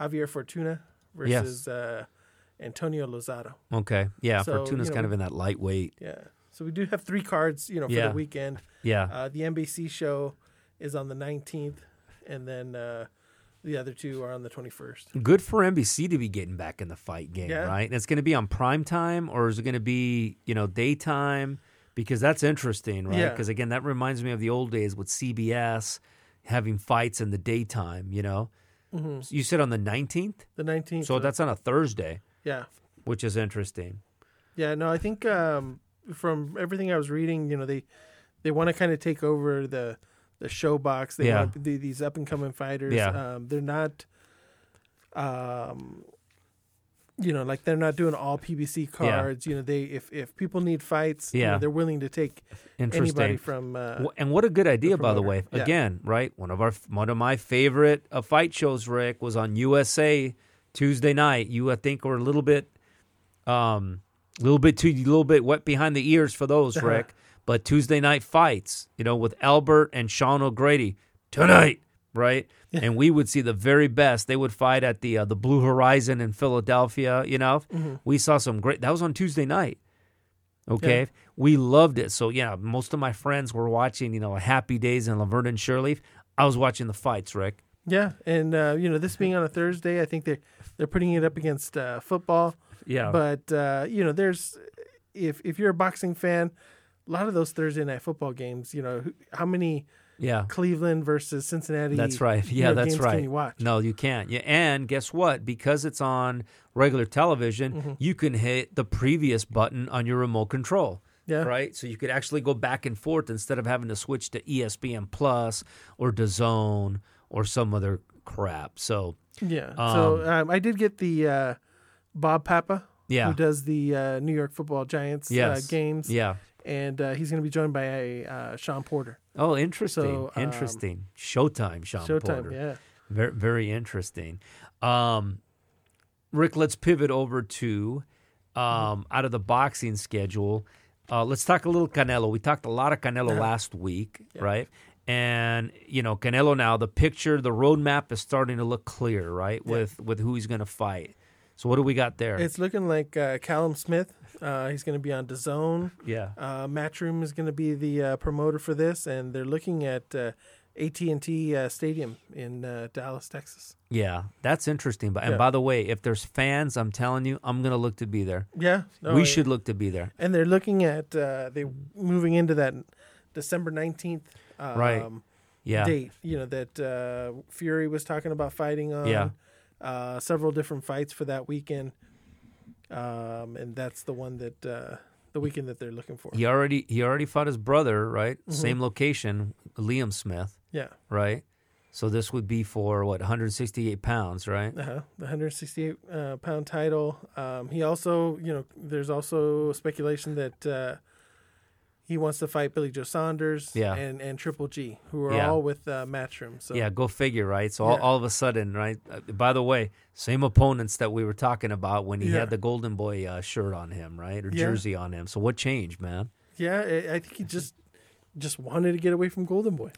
Javier Fortuna versus uh, Antonio Lozada. Okay. Yeah. So, Fortuna's you know, kind of in that lightweight. Yeah. So we do have three cards, you know, for Yeah. the weekend. Yeah. Uh, the NBC show is on the 19th, and then uh, the other two are on the 21st. Good for NBC to be getting back in the fight game, Yeah. right? And it's going to be on prime time, or is it going to be you know daytime? Because that's interesting, right? Yeah. Because again, that reminds me of the old days with CBS having fights in the daytime. You know, hmm you said on the nineteenth, The 19th. so that's on a Thursday, yeah, which is interesting. yeah. No, I think um, from everything I was reading, you know, they they want to kind of take over the the ShoBox. They Yeah. want the, these up and coming fighters. Yeah. Um, they're not. Um, you know, like they're not doing all PBC cards. You know, they if if people need fights, you know, Yeah. they're willing to take anybody from. Uh, and what a good idea, by the way. Yeah. Again, right? One of our one of my favorite uh, fight shows, Rick, was on USA Tuesday night. You, I think, were a little bit, um, a little bit too, a little bit wet behind the ears for those, Uh-huh. Rick. But Tuesday night fights, you know, with Albert and Sean O'Grady tonight, right? And we would see the very best. They would fight at the uh, the Blue Horizon in Philadelphia. You know, Mm-hmm. we saw some great. That was on Tuesday night. Okay. We loved it. So yeah, most of my friends were watching, you know, Happy Days and Laverne and Shirley. I was watching the fights, Rick. Yeah, and uh, you know, this being on a Thursday, I think they they're putting it up against uh, football. Yeah. But uh, you know, there's if if you're a boxing fan, a lot of those Thursday night football games, you know, how many yeah. Cleveland versus Cincinnati? That's right. you Yeah, know, that's right. You watch? No, you can't. Yeah, and guess what? Because it's on regular television, Mm-hmm. you can hit the previous button on your remote control. Yeah. Right? So you could actually go back and forth instead of having to switch to ESPN Plus or DAZN or some other crap. So, Yeah. so um, I did get the uh, Bob Papa, yeah. who does the uh, New York Football Giants uh, games, Yeah. and uh, he's going to be joined by uh, Shawn Porter. Oh, interesting. So, um, interesting. Showtime, Shawn Showtime. Porter. Yeah. Very, very interesting. Um, Rick, let's pivot over to um, out of the boxing schedule. Uh, let's talk a little Canelo. We talked a lot of Canelo last week, right? And you know, Canelo now the picture, the roadmap is starting to look clear, right? With with who he's going to fight. So what do we got there? It's looking like uh, Callum Smith. Uh, he's going to be on DAZN. yeah. Uh, Matchroom is going to be the uh, promoter for this, and they're looking at uh, AT&T uh, Stadium in uh, Dallas, Texas. Yeah, that's interesting. But and Yeah. by the way, if there's fans, I'm telling you, I'm gonna look to be there. Yeah, no, we yeah. should look to be there. And they're looking at uh, they moving into that December nineteenth um, Right. Yeah, date. You know that uh, Fury was talking about fighting on. Yeah. Uh, several different fights for that weekend, um, and that's the one that uh, the weekend that they're looking for. he already he already fought his brother, right? Mm-hmm. Same location, Liam Smith, Yeah, right? So this would be for what 168 pounds, right? uh-huh. the 168 uh, pound title. Um, he also, you know, there's also speculation that uh, he wants to fight Billy Joe Saunders Yeah. and and Triple G, who are Yeah. all with uh, Matchroom. So Yeah, go figure, right? So all, Yeah. all of a sudden, right? Uh, by the way, same opponents that we were talking about when he had the Golden Boy uh, shirt on him, right, or jersey on him. So what changed, man? yeah, I, think he just just wanted to get away from Golden Boy.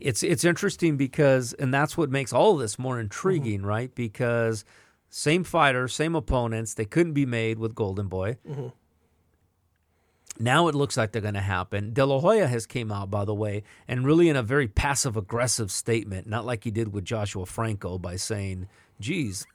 It's it's interesting because, and that's what makes all of this more intriguing, Mm-hmm. right? Because same fighter, same opponents, they couldn't be made with Golden Boy. Mm-hmm. Now it looks like they're going to happen. De La Hoya has came out, by the way, and really in a very passive aggressive statement, not like he did with Joshua Franco by saying, "Geez,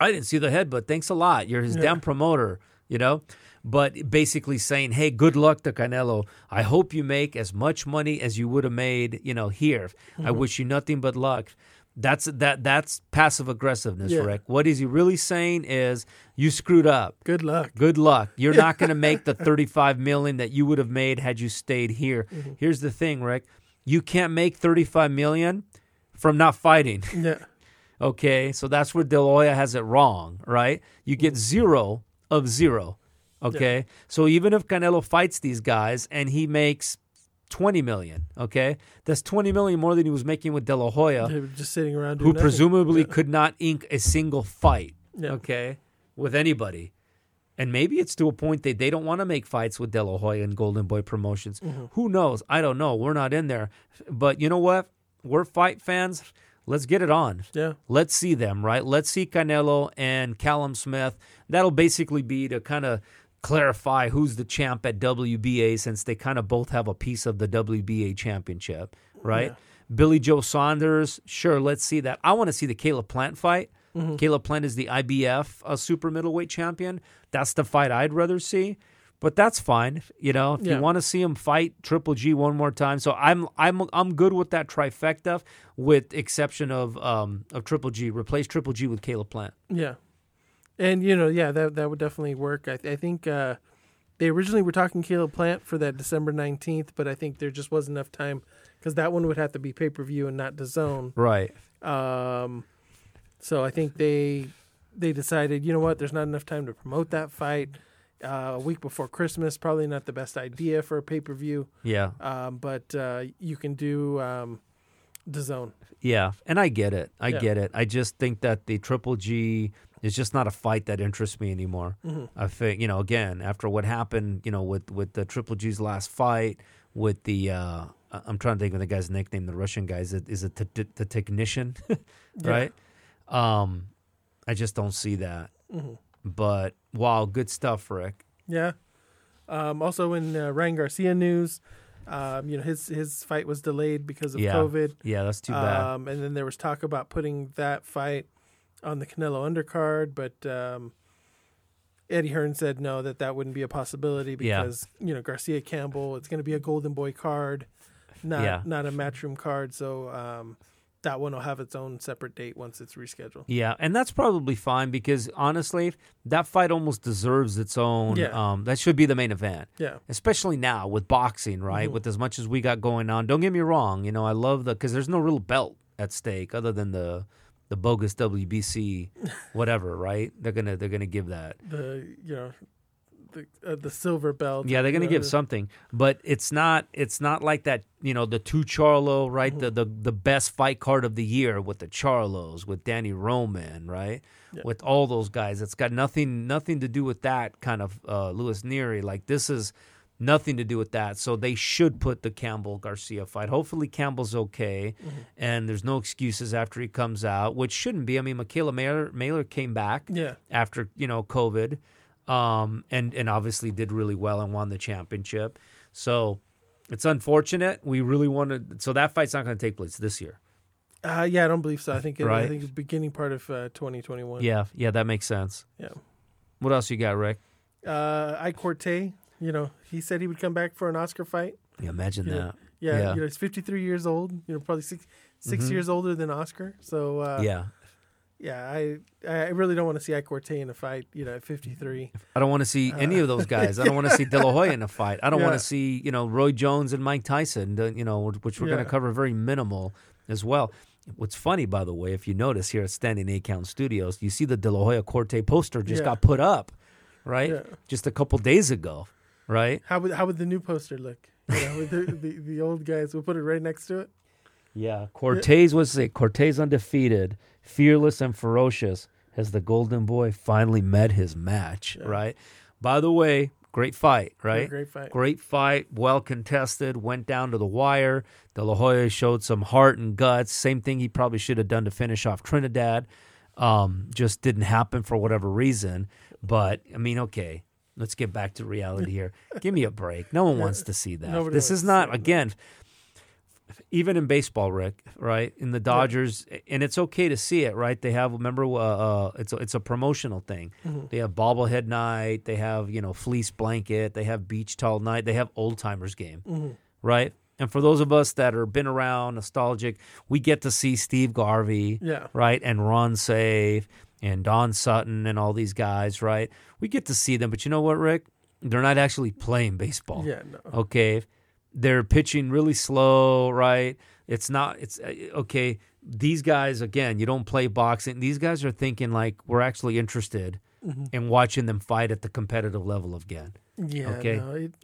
I didn't see the head, but thanks a lot. You're his damn promoter," you know. But basically saying, "Hey, good luck to Canelo. I hope you make as much money as you would have made, you know, here. I mm-hmm. wish you nothing but luck." That's that. That's passive aggressiveness, Yeah. Rick. What is he really saying is, you screwed up. Good luck. Good luck. You're not going to make the 35 million that you would have made had you stayed here. Mm-hmm. Here's the thing, Rick. You can't make 35 million from not fighting. Yeah, Okay? So that's where De La Hoya has it wrong, right? You get zero of zero. Okay? So even if Canelo fights these guys and he makes 20 million, okay? That's 20 million more than he was making with De La Hoya they were just sitting around doing who nothing. presumably could not ink a single fight, Yeah. okay, with anybody. And maybe it's to a point that they don't want to make fights with De La Hoya and Golden Boy Promotions. Mm-hmm. Who knows? I don't know. We're not in there. But you know what? We're fight fans. Let's get it on. Yeah, Let's see them, right? Let's see Canelo and Callum Smith. That'll basically be to kind of clarify who's the champ at WBA since they kind of both have a piece of the WBA championship, right? Yeah. Billy Joe Saunders, sure, let's see that. I want to see the Caleb Plant fight. Caleb Plant is the IBF uh, super middleweight champion. That's the fight I'd rather see. But that's fine, you know. If Yeah. you want to see him fight Triple G one more time, so I'm I'm I'm good with that trifecta, with exception of um of Triple G. Replace Triple G with Caleb Plant. yeah, and you know, yeah, that that would definitely work. I, I think uh, they originally were talking Caleb Plant for that December nineteenth, but I think there just wasn't enough time because that one would have to be pay per view and not DAZN. Right. Um, so I think they they decided, you know what, there's not enough time to promote that fight. Uh, a week before Christmas, probably not the best idea for a pay per view. Yeah. Um, but uh, you can do um, DAZN. Yeah, and I get it. I Yeah. get it. I just think that the Triple G is just not a fight that interests me anymore. Mm-hmm. I think you know, again, after what happened, you know, with with the Triple G's last fight, with the uh, I'm trying to think of the guy's nickname, the Russian guy. Is it is it the, the, technician, right? Um, I just don't see that. Mm-hmm. But wow, good stuff, Rick. Yeah. Um, also in uh, Ryan Garcia news, um, you know his his fight was delayed because of Yeah. COVID. Yeah, that's too bad. Um, and then there was talk about putting that fight on the Canelo undercard, but um, Eddie Hearn said no, that that wouldn't be a possibility Yeah. because you know Garcia Campbell, it's going to be a Golden Boy card, not Yeah. not a matchroom card. So um, that one will have its own separate date once it's rescheduled. Yeah, and that's probably fine because honestly, that fight almost deserves its own. Yeah. Um, that should be the main event. Yeah, especially now with boxing, right? Mm-hmm. With as much as we got going on. Don't get me wrong, you know, I love the because there's no real belt at stake other than the the bogus WBC, whatever, right? They're gonna they're gonna give that. the you know the uh, the silver belt. Yeah, they're gonna give something, but it's not it's not like that. You know, the two Charlo, right? The the the best fight card of the year with the Charlos, with Danny Roman, right? Yeah. With all those guys, it's got nothing nothing to do with that kind of uh, Luis Nery. Like this is Nothing to do with that. So they should put the Campbell Garcia fight. Hopefully Campbell's okay, Mm-hmm. and there's no excuses after he comes out, which shouldn't be. I mean, Mikaela Mayer, Mayer came back Yeah. after you know COVID, um, and and obviously did really well and won the championship. So it's unfortunate. We really wanted. So that fight's not going to take place this year. Uh, yeah, I don't believe so. I think it, I think it's beginning part of uh, 2021. Yeah, yeah, that makes sense. Yeah. What else you got, Rick? Uh, Ike Quartey, you know, he said he would come back for an Oscar fight. Yeah, imagine Yeah. that. Yeah, Yeah. you know, he's 53 years old. You know, probably six 6 Mhm. years older than Oscar. So uh, yeah, yeah, I I really don't want to see Ike Quartey in a fight. You know, at 53. I don't want to see any of those guys. I don't want to see De La Hoya in a fight. I don't Yeah. want to see you know Roy Jones and Mike Tyson. uh, You know, which we're going to cover very minimal as well. What's funny, by the way, if you notice here at Standing Eight Count Studios, you see the De La Hoya Quartey poster just got put up, right? Just a couple days ago, right? How would how would the new poster look? You know, with the, the the old guys, we'll put it right next to it. Yeah, Cortez was it. Cortez undefeated, fearless and ferocious. Has the Golden Boy finally met his match? Yeah. Right. By the way, great fight. Right. Great fight. Great fight, well contested, went down to the wire. De La Hoya showed some heart and guts. Same thing he probably should have done to finish off Trinidad. Um, just didn't happen for whatever reason. But I mean, okay, let's get back to reality here. Give me a break. No one wants to see that. Nobody this is not again. Even in baseball, Rick, right? In the Dodgers, and it's okay to see it, right? They have remember, uh, uh, it's a, it's a promotional thing. Mm-hmm. They have bobblehead night. They have you know fleece blanket. They have beach towel night. They have old timers game, Mm-hmm. right? And for those of us that are been around, nostalgic, we get to see Steve Garvey, Yeah. right, and Ron Safe and Don Sutton and all these guys, right? We get to see them, but you know what, Rick? They're not actually playing baseball. Yeah. No. Okay, they're pitching really slow, right? It's not. It's uh, okay. These guys, again, you don't play boxing. These guys are thinking like we're actually interested in watching them fight at the competitive level again. Yeah. Okay. No, it,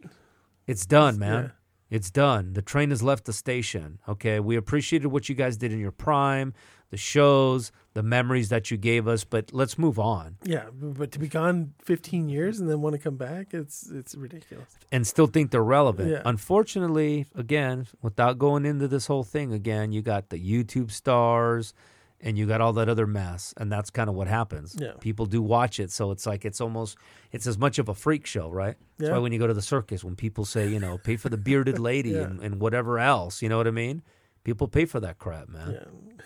It's done, man. yeah. It's done. The train has left the station. Okay. We appreciated what you guys did in your prime, the shows, the memories that you gave us, but let's move on yeah. But to be gone 15 years and then want to come back, it's it's ridiculous. and still think they're relevant. Yeah. Unfortunately, again, without going into this whole thing again, you got the YouTube stars and you got all that other mess. And that's kind of what happens. Yeah. People do watch it. So it's like, it's almost, it's as much of a freak show, right? That's Yeah. why when you go to the circus, when people say, you know, pay for the bearded lady Yeah. and, and whatever else, you know what I mean? People pay for that crap, man. Yeah.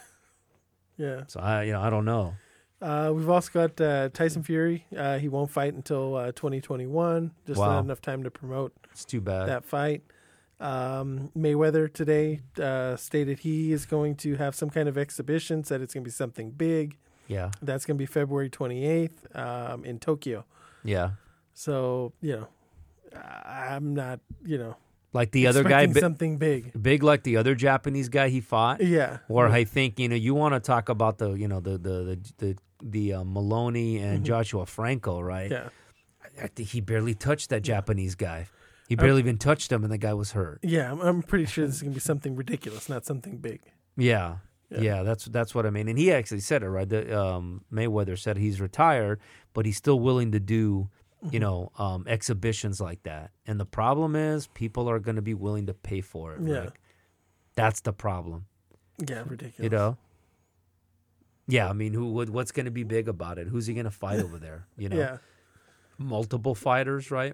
Yeah. So I, you know, I don't know. Uh, we've also got uh, Tyson Fury. Uh, he won't fight until uh, 2021. Just Wow. not enough time to promote It's too bad. that fight. Um, Mayweather today uh, stated he is going to have some kind of exhibition. Said it's going to be something big. yeah. That's going to be February 28th um, in Tokyo. Yeah. So you know, I'm not you know Like the other guy, bi- something big. big like the other Japanese guy he fought. Yeah. Or I think you know you want to talk about the you know the the the the, the uh, Moloney and Joshua Franco, right? Mm-hmm. Yeah. I think he barely touched that Japanese guy. He barely even touched him, and the guy was hurt. Yeah. I'm, I'm pretty sure this is going to be something ridiculous, not something big. Yeah. Yeah. yeah, that's that's what I mean. And he actually said it right. The, um, Mayweather said he's retired, but he's still willing to do Mm-hmm. You know um, exhibitions like that. And the problem is, people are going to be willing to pay for it. Yeah. Rick. That's the problem. Yeah. Ridiculous. You know. Yeah, I mean, who would? What's going to be big about it? Who's he going to fight over there? You know, Yeah. multiple fighters, right?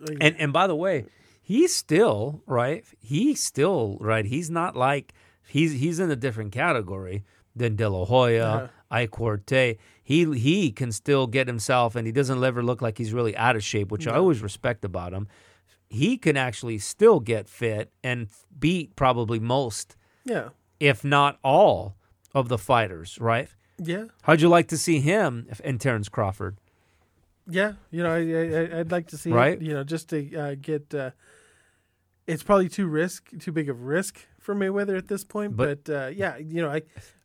Like, And and by the way, he's still right. He's still right. He's not like he's he's in a different category than De La Hoya, Uh-huh. Ike Quartey. He he can still get himself, and he doesn't ever look like he's really out of shape, which I always respect about him. He can actually still get fit and beat probably most, yeah. if not all, of the fighters. Right? Yeah. How'd you like to see him and Terrence Crawford? Yeah, you know, I, I I'd like to see Right? it, you know, just to uh, get. Uh, it's probably too risk, too big of risk for Mayweather at this point. But- But, uh, yeah, you know, I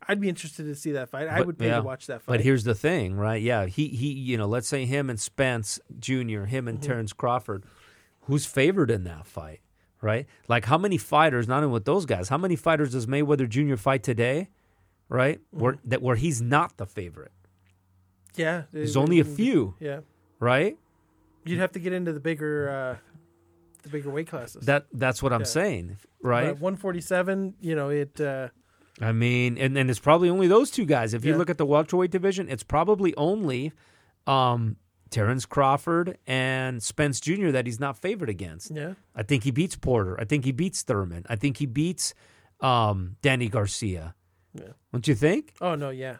I'd be interested to see that fight. I But- would pay yeah. to watch that fight. But here's the thing, right? Yeah, he he, you know, let's say him and Spence Jr., him and Terrence Crawford, who's favored in that fight, right? Like how many fighters, not even with those guys, how many fighters does Mayweather Jr. fight today, right? Where that where he's not the favorite, yeah, there's it- only a few, Yeah, right? you'd have to get into the bigger, uh, the bigger weight classes. That that's what I'm Yeah. saying, right? But 147, you know, it. Uh, I mean, and and it's probably only those two guys. If you Yeah. look at the welterweight division, it's probably only um, Terrence Crawford and Spence Jr. that he's not favored against. yeah, I think he beats Porter. I think he beats Thurman. I think he beats um, Danny Garcia. Yeah. Don't you think? oh no, yeah,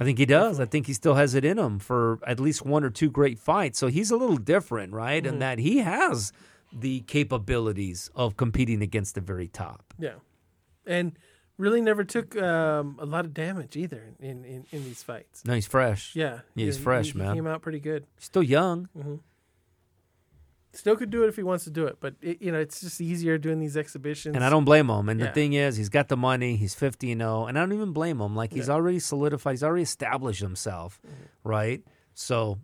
I think he does. I think he still has it in him for at least one or two great fights. So he's a little different, right? Mm-hmm. In that he has the capabilities of competing against the very top. yeah, and really never took um, a lot of damage either in, in, in these fights. No, he's fresh. Yeah, Yeah, he's he- fresh, he, man. He came out pretty good. Still young. Still could do it if he wants to do it, but it, you know, it's just easier doing these exhibitions. And I don't blame him. And the thing is, he's got the money. He's 50 and 0. And I don't even blame him. Like, he's Yeah. already solidified. He's already established himself, Mm-hmm. right? So,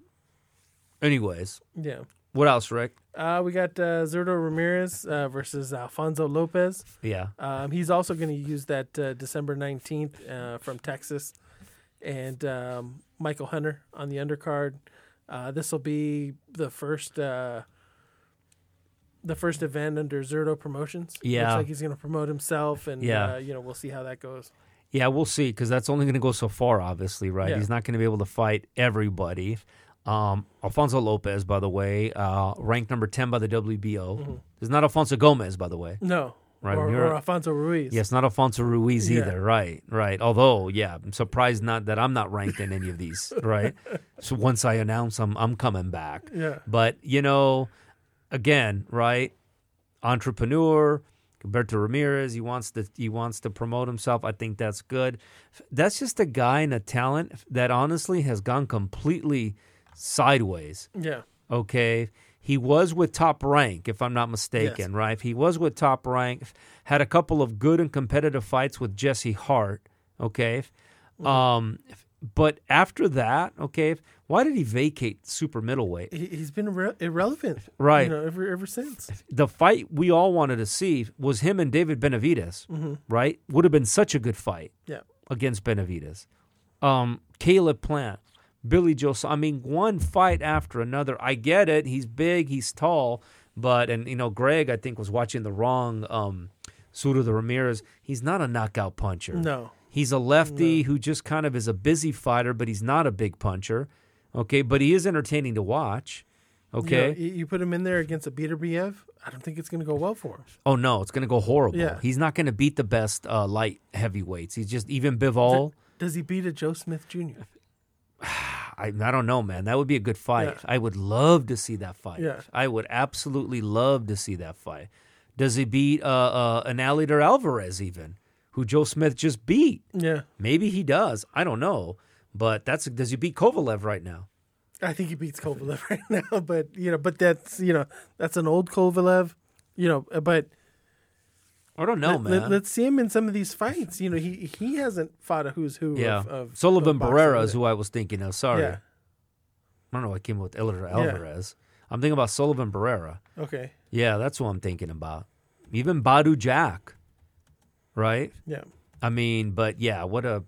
anyways, Yeah. what else, Rick? Uh, we got uh, Zurdo Ramirez uh, versus Alfonso Lopez. Yeah. Um, he's also going to use that uh, December 19th uh, from Texas. And um, Michael Hunter on the undercard. Uh, this will be the first uh, the first event under Zurdo Promotions. Yeah. Looks like he's going to promote himself. And, Yeah. uh, you know, we'll see how that goes. Yeah, we'll see because that's only going to go so far, obviously, right? Yeah. He's not going to be able to fight everybody. Um, Alfonso Lopez, by the way, uh, ranked number 10 by the WBO. It's not Alfonso Gomez, by the way. No. Right, Or, or Alfonso Ruiz. Yes, not Alfonso Ruiz Yeah. either. Right, right. Although, yeah, I'm surprised not that I'm not ranked in any of these. Right. so once I announce I'm I'm coming back. Yeah. But you know, again, right? Entrepreneur, Gilberto Ramirez. He wants to he wants to promote himself. I think that's good. That's just a guy and a talent that honestly has gone completely sideways Yeah. okay he was with top rank if i'm not mistaken right he was with top rank had a couple of good and competitive fights with jesse hart okay um but after that okay why did he vacate super middleweight He, he's been irre- irrelevant. Right. You know, ever, ever since. the fight we all wanted to see was him and david benavidez Mm-hmm. right would have been such a good fight Yeah. against Benavidez. Um, Caleb Plant, Billy Joe. I mean, one fight after another. I get it. He's big. He's tall. But and you know, Greg, I think was watching the wrong um, Zurdo the Ramirez. He's not a knockout puncher. No. He's a lefty who just kind of is a busy fighter, but he's not a big puncher. Okay, but he is entertaining to watch. You know, Okay. you, put him in there against a Beterbiev, I don't think it's going to go well for him. oh no, it's going to go horrible. Yeah. He's not going to beat the best uh, light heavyweights. He's just even Bivol. Does he beat a Joe Smith Jr.? I, I don't know, man. That would be a good fight. Yeah. I would love to see that fight. Yeah. I would absolutely love to see that fight. Does he beat uh, uh, an Eleider Alvarez even, who Joe Smith just beat? Yeah. Maybe he does. I don't know. But that's does he beat Kovalev right now? I think he beats Kovalev right now, but you know, but that's you know, that's an old Kovalev, you know, uh, but I don't know, let, man. Let, us see him in some of these fights. You know, he he hasn't fought a who's who yeah, of, of Sullivan of Barrera is who I was thinking of. Sorry, Yeah. I don't know. I came up with Eleider Alvarez. I'm thinking about Sullivan Barrera. Okay. Yeah, that's who I'm thinking about. Even Badou Jack, right? Yeah. I mean, but yeah, what a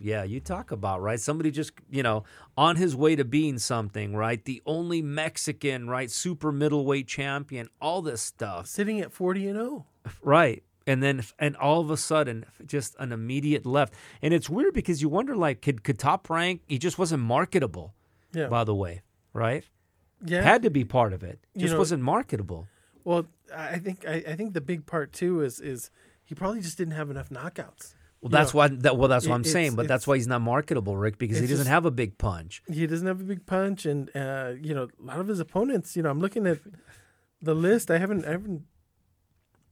yeah, you talk about, right? Somebody just, you know, on his way to being something, right? The only Mexican, right, super middleweight champion, all this stuff. Sitting at 40 and oh. 0. Right. And then and all of a sudden just an immediate left. And it's weird because you wonder like could could top rank he just wasn't marketable, Yeah. by the way, right? yeah. Had to be part of it. You Just know- wasn't marketable. well, I think I, I think the big part too is is he probably just didn't have enough knockouts. Well, that's know, why that well that's what it- I'm saying, but that's why he's not marketable, Rick, because he doesn't just- have a big punch. He doesn't have a big punch, and uh, you know, a lot of his opponents. You know, I'm looking at the list. I haven't I haven't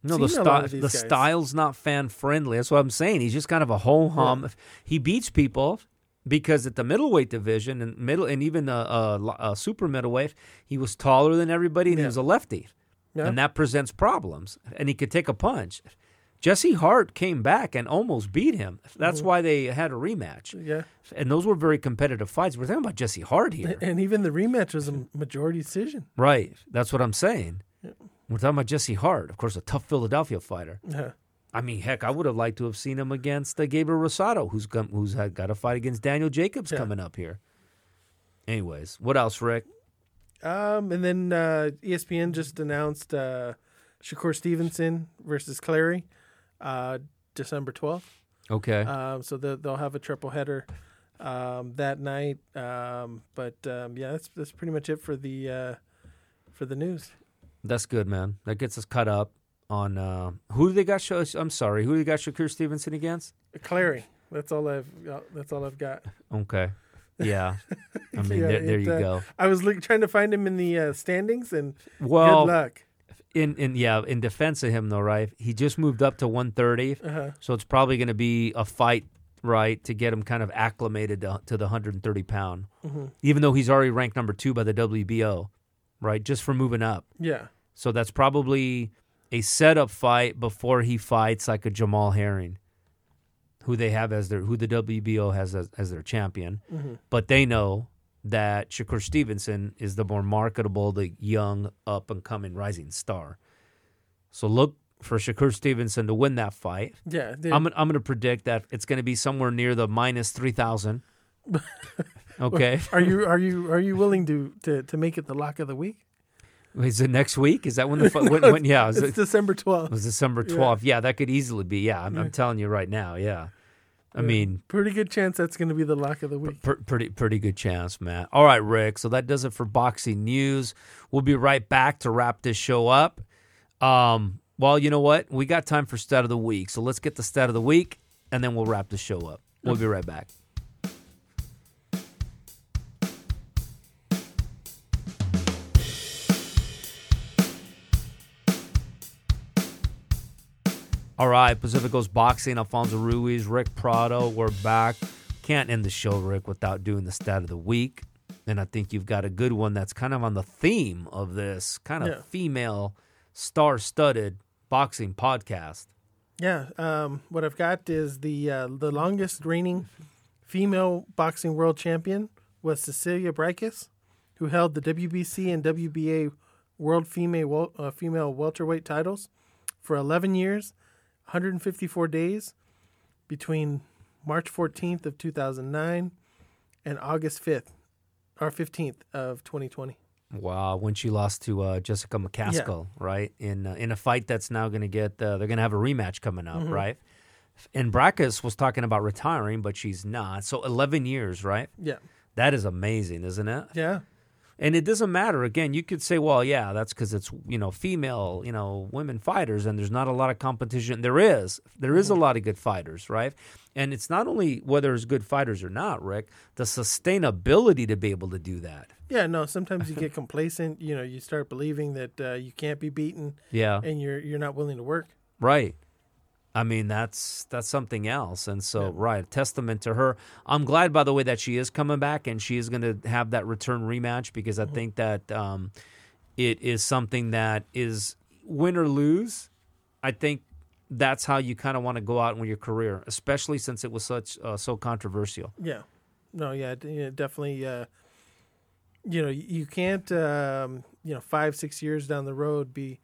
No, the seen a lot of these the guys. style's not fan friendly. That's what I'm saying. He's just kind of a ho hum. He beats people because at the middleweight division and middle and even uh, uh, uh, super middleweight, he was taller than everybody and he was a lefty, Yeah. and that presents problems. And he could take a punch. Jesse Hart came back and almost beat him. That's Mm-hmm. why they had a rematch, yeah. and those were very competitive fights. We're talking about Jesse Hart here. And even the rematch was a majority decision. Right. That's what I'm saying. We're talking about Jesse Hart, of course, a tough Philadelphia fighter. Yeah. I mean, heck, I would have liked to have seen him against uh, Gabriel Rosado, who's come, who's had, got a fight against Daniel Jacobs Yeah. coming up here. Anyways, what else, Rick? Um, and then uh, ESPN just announced uh, Shakur Stevenson versus Clary, uh, December twelfth. Okay. Um, so they'll, they'll have a triple header um, that night. Um, but um, yeah, that's that's pretty much it for the uh, for the news. That's good, man. That gets us cut up on uh, who do they got? Show, I'm sorry, who do they got Shakur Stevenson against? Clary. That's all I've got. That's all I've got. Okay. Yeah. I mean, Yeah, there, there it, you uh, go. I was look, trying to find him in the uh, standings, and Well, good luck. In in yeah, in defense of him though, right? He just moved up to 130, Uh-huh. so it's probably going to be a fight, right, to get him kind of acclimated to, to the 130 pound. hmm Even though he's already ranked number two by the WBO, right? Just for moving up. Yeah. So that's probably a setup fight before he fights like a Jamal Herring, who they have as their who the WBO has as, as their champion. hmm But they know that Shakur Stevenson is the more marketable, the young, up and coming rising star. So look for Shakur Stevenson to win that fight. Yeah. they- I'm I'm going to predict that it's going to be somewhere near the minus three thousand. Okay, are you are you are you willing to, to to make it the lock of the week? is it next week? Is that when the fight? when, when, yeah, It's it, December It twelfth. was December Yeah. 12th. Yeah, that could easily be. Yeah, I'm, I'm telling you right now. Yeah. I Yeah. mean, Pretty good chance that's going to be the lock of the week. pr- pretty pretty good chance, Matt. All right, Rick. So that does it for boxing news. We'll be right back to wrap this show up. Um, well, you know what? We got time for stat of the week. So let's get the stat of the week and then we'll wrap the show up. We'll be right back. All right, Pacific Coast Boxing, Alfonso Ruiz, Rick Prado, we're back. Can't end the show, Rick, without doing the stat of the week. And I think you've got a good one that's kind of on the theme of this kind of Yeah. female star studded boxing podcast. Yeah. Um, what I've got is the uh, the longest reigning female boxing world champion was Cecilia Brækhus, who held the WBC and WBA world female uh, female welterweight titles for 11 years, 154 days between March 14th of 2009 and August 5th or 15th of 2020. Wow, when she lost to uh, Jessica McCaskill, right? In uh, in a fight that's now going to get uh, they're going to have a rematch coming up, Mm-hmm. right? And Brækhus was talking about retiring, but she's not. So 11 years, right? Yeah. That is amazing, isn't it? Yeah. And it doesn't matter. Again, you could say, well, yeah, that's because it's you know female, you know, women fighters, and there's not a lot of competition. There is, there is a lot of good fighters, right? And it's not only whether there's good fighters or not, Rick. The sustainability to be able to do that. Yeah, no, sometimes you get complacent, you know, you start believing that uh, you can't be beaten Yeah, and you're you're not willing to work. right. I mean, that's that's something else. And so, Yeah. right, testament to her. I'm glad, by the way, that she is coming back and she is going to have that return rematch because I think that um, it is something that is win or lose. I think that's how you kind of want to go out with your career, especially since it was such uh, so controversial. Yeah. No, yeah, definitely uh you know, you can't um, you know, 5 6 years down the road be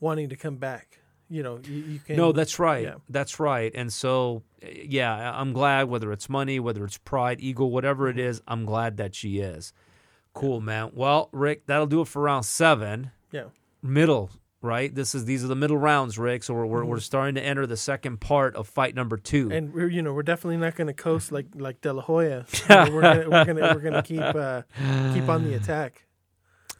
wanting to come back. You know, you, you can No, that's right. yeah. That's right. And so, yeah, I'm glad whether it's money, whether it's pride, ego, whatever it is, I'm glad that she is. Cool, man. Well, Rick, that'll do it for round seven. Yeah. Middle, right? This is these are the middle rounds, Rick. So we're we're, Mm-hmm. we're starting to enter the second part of fight number two. And we're you know, we're definitely not going to coast like like De La Hoya. We're to we're going to we're to keep uh keep on the attack.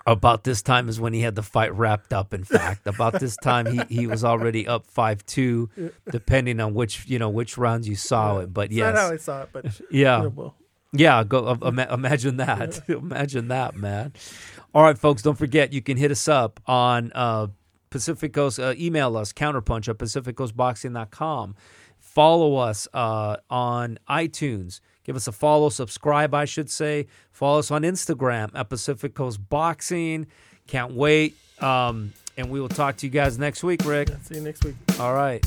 About this time is when he had the fight wrapped up. In fact, about this time he, he was already up five two, depending on which you know which rounds you saw it. But It's yes, not how I saw it, but yeah, you know, well, Yeah, go uh, imagine that. imagine that, man. All right, folks, don't forget you can hit us up on uh, Pacificos. Uh, email us counterpunch at pacificosboxing.com. Follow us uh, on iTunes. Give us a follow, subscribe, I should say. Follow us on Instagram at Pacific Coast Boxing. Can't wait. Um, and we will talk to you guys next week, Rick. see you next week. All right.